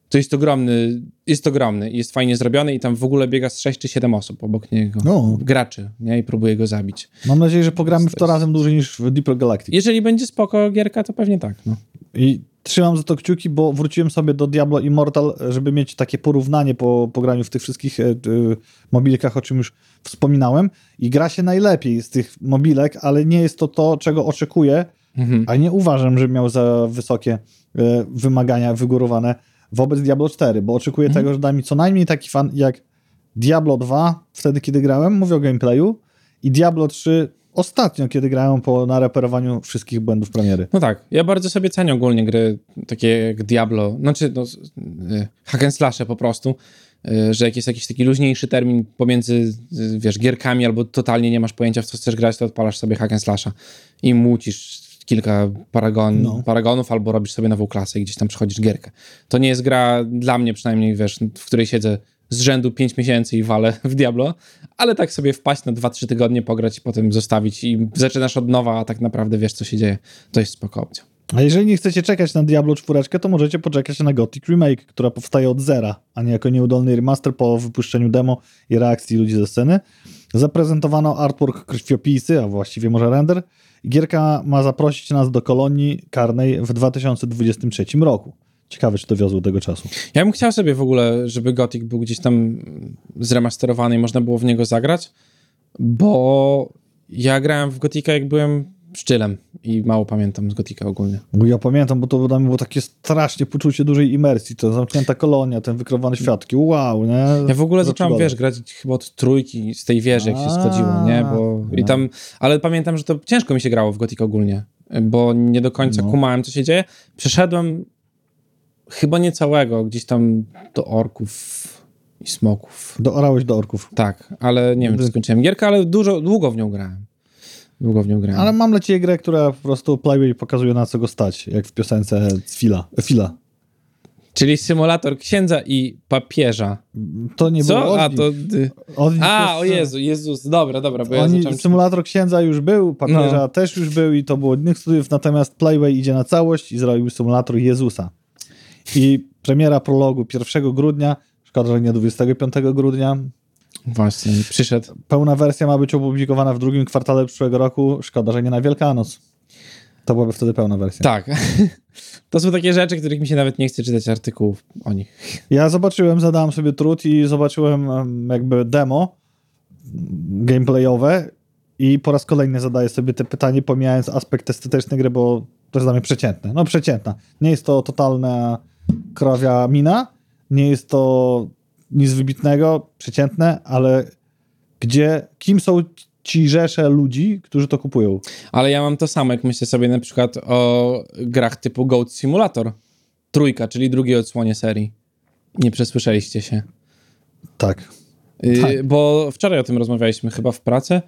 to jest ogromny, jest ogromny i jest fajnie zrobiony i tam w ogóle biega z 6 czy 7 osób obok niego. No. Graczy, nie? I próbuje go zabić. Mam nadzieję, że pogramy w to razem dłużej niż w Deeper Galactic. Jeżeli będzie spoko gierka, to pewnie tak, no. I trzymam za to kciuki, bo wróciłem sobie do Diablo Immortal, żeby mieć takie porównanie po pograniu w tych wszystkich e, mobilkach, o czym już wspominałem. I gra się najlepiej z tych mobilek, ale nie jest to to, czego oczekuję, Mhm. a nie uważam, że miał za wysokie e, wymagania wygórowane wobec Diablo 4, bo oczekuję Mhm. tego, że da mi co najmniej taki fan jak Diablo 2, wtedy kiedy grałem, mówię o gameplayu, i Diablo 3 ostatnio, kiedy grałem po nareperowaniu wszystkich błędów premiery. No tak, ja bardzo sobie cenię ogólnie gry takie jak Diablo, znaczy no, y, hack and slashe po prostu, y, że jak jest jakiś taki luźniejszy termin pomiędzy, y, wiesz, gierkami albo totalnie nie masz pojęcia w co chcesz grać, to odpalasz sobie hack and slasha i mucisz kilka paragon, No. paragonów albo robisz sobie nową klasę i gdzieś tam przechodzisz gierkę. To nie jest gra dla mnie przynajmniej, wiesz, w której siedzę z rzędu 5 miesięcy i walę w Diablo, ale tak sobie wpaść na 2-3 tygodnie, pograć i potem zostawić i zaczynasz od nowa, a tak naprawdę wiesz, co się dzieje. To jest spoko opcja. A jeżeli nie chcecie czekać na Diablo 4, to możecie poczekać na Gothic Remake, która powstaje od zera, a nie jako nieudolny remaster po wypuszczeniu demo i reakcji ludzi ze sceny. Zaprezentowano artwork krwiopisy, a właściwie może render. Gierka ma zaprosić nas do kolonii karnej w 2023 roku. Ciekawe, czy to wiozło tego czasu. Ja bym chciał sobie w ogóle, żeby Gothic był gdzieś tam zremasterowany i można było w niego zagrać, bo ja grałem w Gotika jak byłem szczylem i mało pamiętam z Gotika ogólnie. Ja pamiętam, bo to dla mnie było takie strasznie poczucie dużej imersji. To zamknięta kolonia, ten wykrowany świat, taki wow, nie? Ja w ogóle Za zacząłem, wiesz, grać chyba od trójki z tej wieży, jak się schodziło, nie? Bo i no. tam, ale pamiętam, że to ciężko mi się grało w Gothic ogólnie, bo nie do końca No. kumałem, co się dzieje. Przeszedłem chyba nie całego, gdzieś tam do orków i smoków. Doorałeś do orków. Tak, ale nie wiem, czy skończyłem gierkę, ale dużo, długo w nią grałem. Długo w nią grałem. Ale mam dla ciebie grę, która po prostu Playway pokazuje na co go stać, jak w piosence Fila. Fila. Czyli symulator księdza i papieża. To nie było Co? A Odni. to. y, Odni A, o Jezu, Jezus, dobra, dobra, bo ja Oni, zacząłem. symulator księdza już był, papieża No. też już był i to było innych studiów, natomiast Playway idzie na całość i zrobił symulator Jezusa. I premiera prologu 1 grudnia, szkoda, że nie 25 grudnia. Właśnie, przyszedł. Pełna wersja ma być opublikowana w drugim kwartale przyszłego roku, szkoda, że nie na Wielkanoc. To byłaby wtedy pełna wersja. Tak. To są takie rzeczy, których mi się nawet nie chce czytać artykułów o nich. Ja zobaczyłem, zadałem sobie trud i zobaczyłem em, jakby demo gameplayowe i po raz kolejny zadaję sobie te pytanie, pomijając aspekt estetyczny gry, bo to jest dla mnie przeciętne. No przeciętna. Nie jest to totalna krowia mina, nie jest to nic wybitnego, przeciętne, ale gdzie, kim są ci rzesze ludzi, którzy to kupują? Ale ja mam to samo, jak myślę sobie na przykład o grach typu Goat Simulator. Trójka, czyli drugiej odsłonie serii. Nie przesłyszeliście się. Tak. Yy, Tak. Bo wczoraj o tym rozmawialiśmy chyba w pracy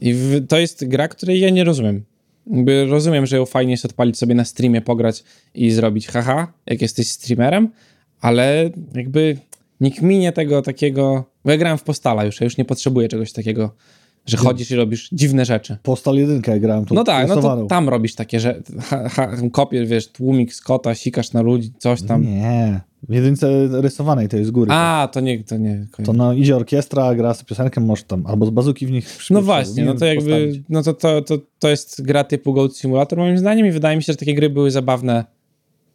i w, to jest gra, której ja nie rozumiem. Jakby rozumiem, że fajnie jest odpalić sobie na streamie, pograć i zrobić haha, jak jesteś streamerem, ale jakby nie kminie tego takiego... Bo ja grałem w Postala już, ja już nie potrzebuję czegoś takiego, że chodzisz i robisz dziwne rzeczy. Postal 1 jak grałem, to No tak, no tam robisz takie, że ha, ha, kopiesz, wiesz, tłumik z kota, sikasz na ludzi, coś tam. Nie, w jedynce rysowanej to jest z góry. A, to nie, to nie. To no, idzie orkiestra, gra sobie piosenkę, możesz tam albo z bazuki w nich No właśnie, no to jakby, postawić. no to, to, to, to jest gra typu Goat Simulator moim zdaniem i wydaje mi się, że takie gry były zabawne,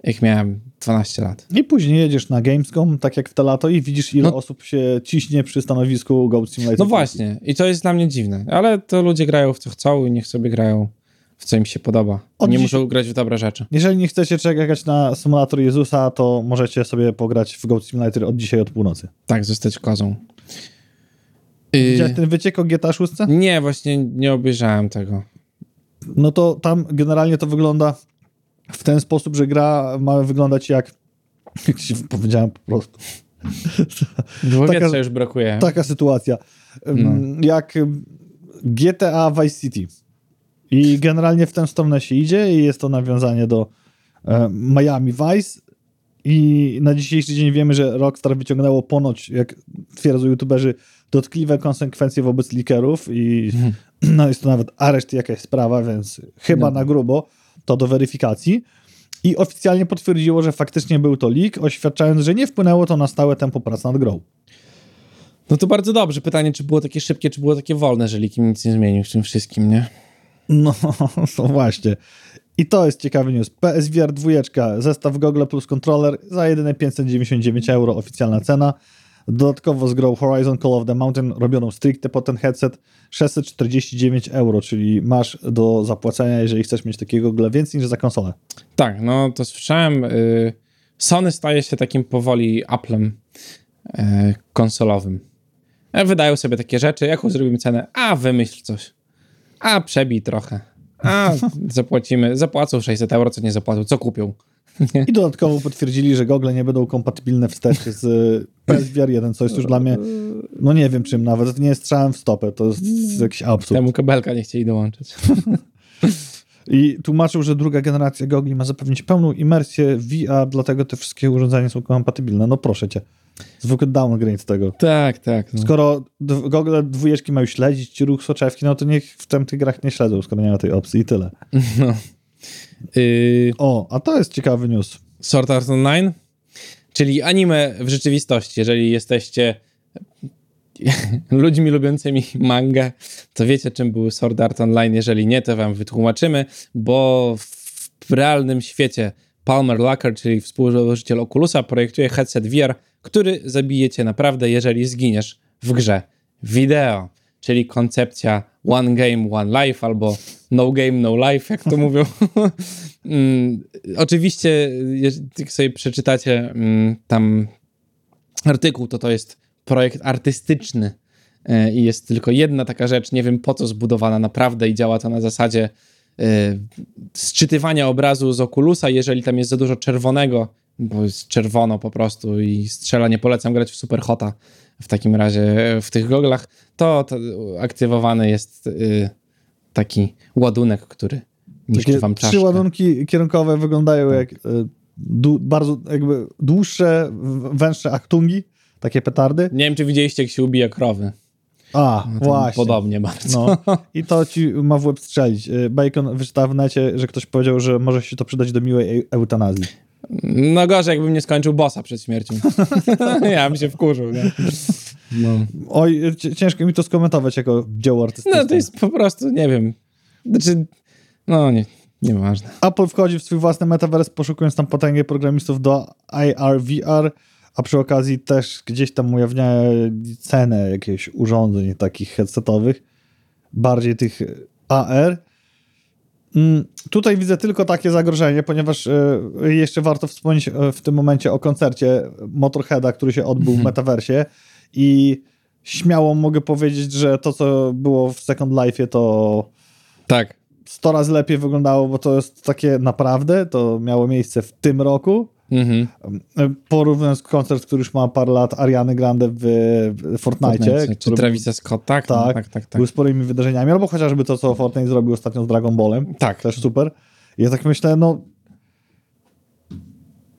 jak miałem 12 lat. I później jedziesz na Gamescom, tak jak w te lato i widzisz ile No- osób się ciśnie przy stanowisku Goat Simulator. No właśnie, i to jest dla mnie dziwne, ale to ludzie grają w co chcą i niech sobie grają w co im się podoba. Od nie dziś- muszą grać w dobre rzeczy. Jeżeli nie chcecie czekać na symulator Jezusa, to możecie sobie pograć w Goat Simulator od dzisiaj, od północy. Tak, zostać kozą. Y, Widziałeś ten wyciek o GTA 6? nie, właśnie nie obejrzałem tego. No to tam generalnie to wygląda w ten sposób, że gra ma wyglądać jak, jak ci powiedziałem po prostu, Powietrza już brakuje. taka sytuacja. No. Jak GTA Vice City. I generalnie w tę stronę się idzie i jest to nawiązanie do Miami Vice. I na dzisiejszy dzień wiemy, że Rockstar wyciągnęło ponoć, jak twierdzą youtuberzy, dotkliwe konsekwencje wobec leakerów i no jest to nawet areszt jakaś sprawa, więc chyba No. na grubo to do weryfikacji. I oficjalnie potwierdziło, że faktycznie był to leak, oświadczając, że nie wpłynęło to na stałe tempo prac nad grą. No to bardzo dobrze. Pytanie, czy było takie szybkie, czy było takie wolne, że Likim nic nie zmienił w tym wszystkim, nie? No, no właśnie. I to jest ciekawy news. PSVR 2, zestaw Google plus kontroler za jedyne 599 euro, oficjalna cena. Dodatkowo z grą Horizon Call of the Mountain robioną stricte po ten headset 649 euro, czyli masz do zapłacenia, jeżeli chcesz mieć takiego Google więcej niż za konsolę. Tak, no to słyszałem. Y, Sony staje się takim powoli Applem y, konsolowym. E, Wydają sobie takie rzeczy, jaką zrobimy cenę? A, wymyśl coś. A, przebij trochę. A, zapłacimy. Zapłacą 600 euro, co nie zapłacą, co kupią. I dodatkowo potwierdzili, że gogle nie będą kompatybilne wstecz z PSVR 1, co jest już dla mnie, no nie wiem czym nawet, nie strzałem w stopę, to jest jakiś absurd. Temu kabelka nie chcieli dołączyć. I tłumaczył, że druga generacja gogli ma zapewnić pełną imersję VR, dlatego te wszystkie urządzenia są kompatybilne. No proszę cię. Zwykły downgrade tego. Tak, tak. No. Skoro gogle dwójeczki mają śledzić ruch soczewki, no to niech w tamtych grach nie śledzą, skoro nie ma tej opcji i tyle. No. Y, O, a to jest ciekawy news. Sword Art Online, czyli anime w rzeczywistości. Jeżeli jesteście ludźmi lubiącymi mangę, to wiecie, czym był Sword Art Online. Jeżeli nie, to wam wytłumaczymy, bo w realnym świecie Palmer Lucker, czyli współzałożyciel Oculusa, projektuje headset VR, który zabije cię naprawdę, jeżeli zginiesz w grze wideo. Czyli koncepcja one game, one life, albo no game, no life, jak to mówią. Mm, Oczywiście, jeżeli sobie przeczytacie mm, tam artykuł, to to jest projekt artystyczny e, i jest tylko jedna taka rzecz, nie wiem po co zbudowana naprawdę i działa to na zasadzie e, sczytywania obrazu z Oculusa, jeżeli tam jest za dużo czerwonego, bo jest czerwono po prostu i strzela, nie polecam grać w Superhota w takim razie w tych goglach, to, to aktywowany jest y, taki ładunek, który niszczy wam trzy czaszkę. ładunki kierunkowe wyglądają jak y, dłu- bardzo jakby dłuższe, węższe achtungi, takie petardy. Nie wiem, czy widzieliście, jak się ubija krowy. A, No właśnie. Podobnie bardzo. No. I to ci ma w łeb strzelić. Y, Bacon wyczytał w necie, że ktoś powiedział, że może się to przydać do miłej eutanazji. No gorzej, jakbym nie skończył bossa przed śmiercią. ja bym się wkurzył, nie? No. Oj, ciężko mi to skomentować jako dzieło artystyczne. no to jest po prostu, nie wiem. Znaczy, no nie, nieważne. Apple wchodzi w swój własny metaverse, poszukując tam potęgę programistów do AR, VR, a przy okazji też gdzieś tam ujawnia cenę jakichś urządzeń takich headsetowych, bardziej tych AR. Mm, Tutaj widzę tylko takie zagrożenie, ponieważ e, jeszcze warto wspomnieć e, w tym momencie o koncercie Motorheada, który się odbył w metaversie i śmiało mogę powiedzieć, że to, co było w Second Life, to Tak. 100 razy lepiej wyglądało, bo to jest takie naprawdę, to miało miejsce w tym roku. Mhm. Porównując koncert, który już ma parę lat, Ariany Grande w w Fortnite, Fortnite, Czy Travisa Scott, tak? No, Tak. tak, tak, tak. był sporymi wydarzeniami, albo chociażby to, co Fortnite zrobił ostatnio z Dragon Ballem. Tak. Też super. I ja tak myślę, no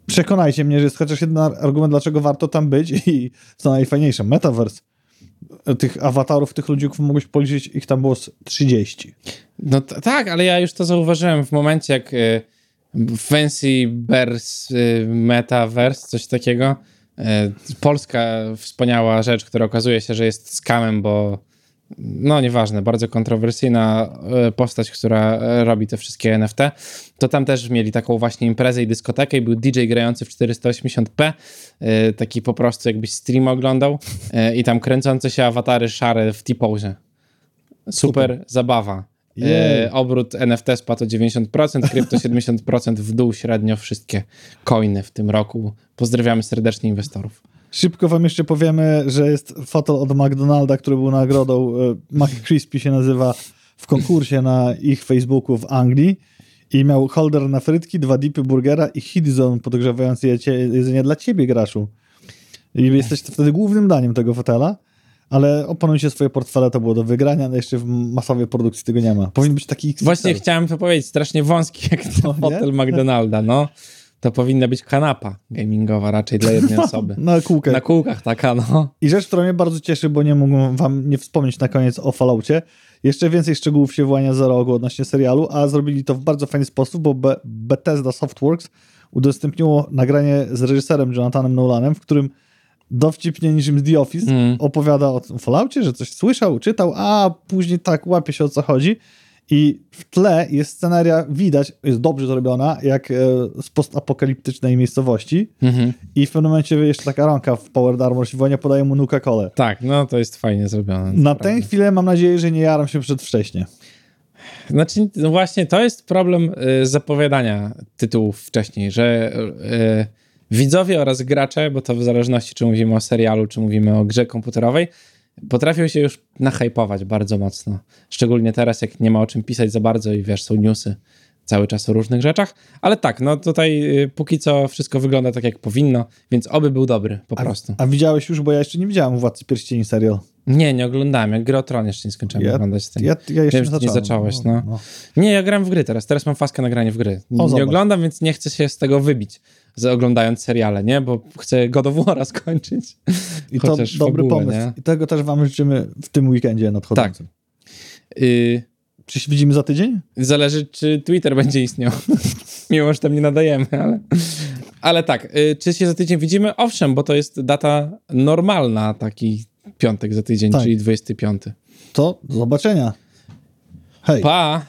przekonajcie mnie, że jest chociaż jeden argument, dlaczego warto tam być i co najfajniejsze, Metaverse. Tych awatarów, tych ludzików mogłeś policzyć, ich tam było z 30. No tak, ale ja już to zauważyłem w momencie, jak y, Fancy Bears y, Metaverse, coś takiego. Y, polska wspaniała rzecz, która okazuje się, że jest skamem, bo no nieważne, bardzo kontrowersyjna y, postać, która robi te wszystkie NFT, to tam też mieli taką właśnie imprezę i dyskotekę i był DJ grający w 480p, y, taki po prostu jakbyś stream oglądał i tam kręcące się awatary szare w T-pose. Super, zabawa. E, obrót NFT spadł o 90%, krypto 70% w dół średnio wszystkie coiny w tym roku. Pozdrawiamy serdecznie inwestorów. Szybko wam jeszcze powiemy, że jest fotel od McDonalda, który był nagrodą, e, McCrispy się nazywa, w konkursie na ich Facebooku w Anglii i miał holder na frytki, dwa dipy burgera i hit zone podgrzewający jedzenie dla ciebie, graszu. I jesteś wtedy głównym daniem tego fotela, ale opanujcie swoje portfele, to było do wygrania, ale jeszcze w masowej produkcji tego nie ma. Powinien być taki XXL. Właśnie chciałem to powiedzieć, strasznie wąski jak ten hotel McDonalda, no. To powinna być kanapa gamingowa raczej dla jednej osoby. Na kółkę. Na kółkach taka, no. I rzecz, która mnie bardzo cieszy, bo nie mógłbym wam nie wspomnieć na koniec o Falloutie. Jeszcze więcej szczegółów się wyłania za rogu odnośnie serialu, a zrobili to w bardzo fajny sposób, bo Be- Bethesda Softworks udostępniło nagranie z reżyserem Jonathanem Nolanem, w którym dowcipnie z The Office Mm. opowiada o tym Falloutie, że coś słyszał, czytał, a później tak łapie się o co chodzi. I w tle jest scenaria, widać, jest dobrze zrobiona, jak e, z postapokaliptycznej miejscowości. Mhm. I w pewnym momencie jeszcze taka rąka w Powered Armor się wyłania, podaje mu Nuka-Colę. Tak, no to jest fajnie zrobione. Na tę chwilę mam nadzieję, że nie jaram się przedwcześnie. Znaczy, no właśnie, to jest problem y, zapowiadania tytułów wcześniej, że y, widzowie oraz gracze, bo to w zależności, czy mówimy o serialu, czy mówimy o grze komputerowej, potrafią się już nahypować bardzo mocno. Szczególnie teraz, jak nie ma o czym pisać za bardzo i wiesz, są newsy cały czas o różnych rzeczach. Ale tak, no tutaj y, póki co wszystko wygląda tak, jak powinno, więc oby był dobry, po prostu. A widziałeś już, bo ja jeszcze nie widziałem Władcy Pierścieni serial. Nie, nie oglądałem. Jak gry o Tron jeszcze nie skończyłem Ja- oglądać. z tym. Ja, ja jeszcze Wiem, nie zacząłem. zacząłeś, no. Nie, ja gram w gry teraz. Teraz mam faskę na granie w gry. nie zobacz. oglądam, więc nie chcę się z tego wybić, oglądając seriale, nie? Bo chcę God of War'a skończyć. I to dobry fabułę, pomysł. nie? I tego też wam życzymy w tym weekendzie nadchodzącym. Yy, Czy się widzimy za tydzień? zależy, czy Twitter będzie istniał. Mimo, że tam nie nadajemy, ale... Ale tak, yy, czy się za tydzień widzimy? Owszem, bo to jest data normalna, taki piątek za tydzień, Tak. czyli 25. To do zobaczenia. Hej. Pa!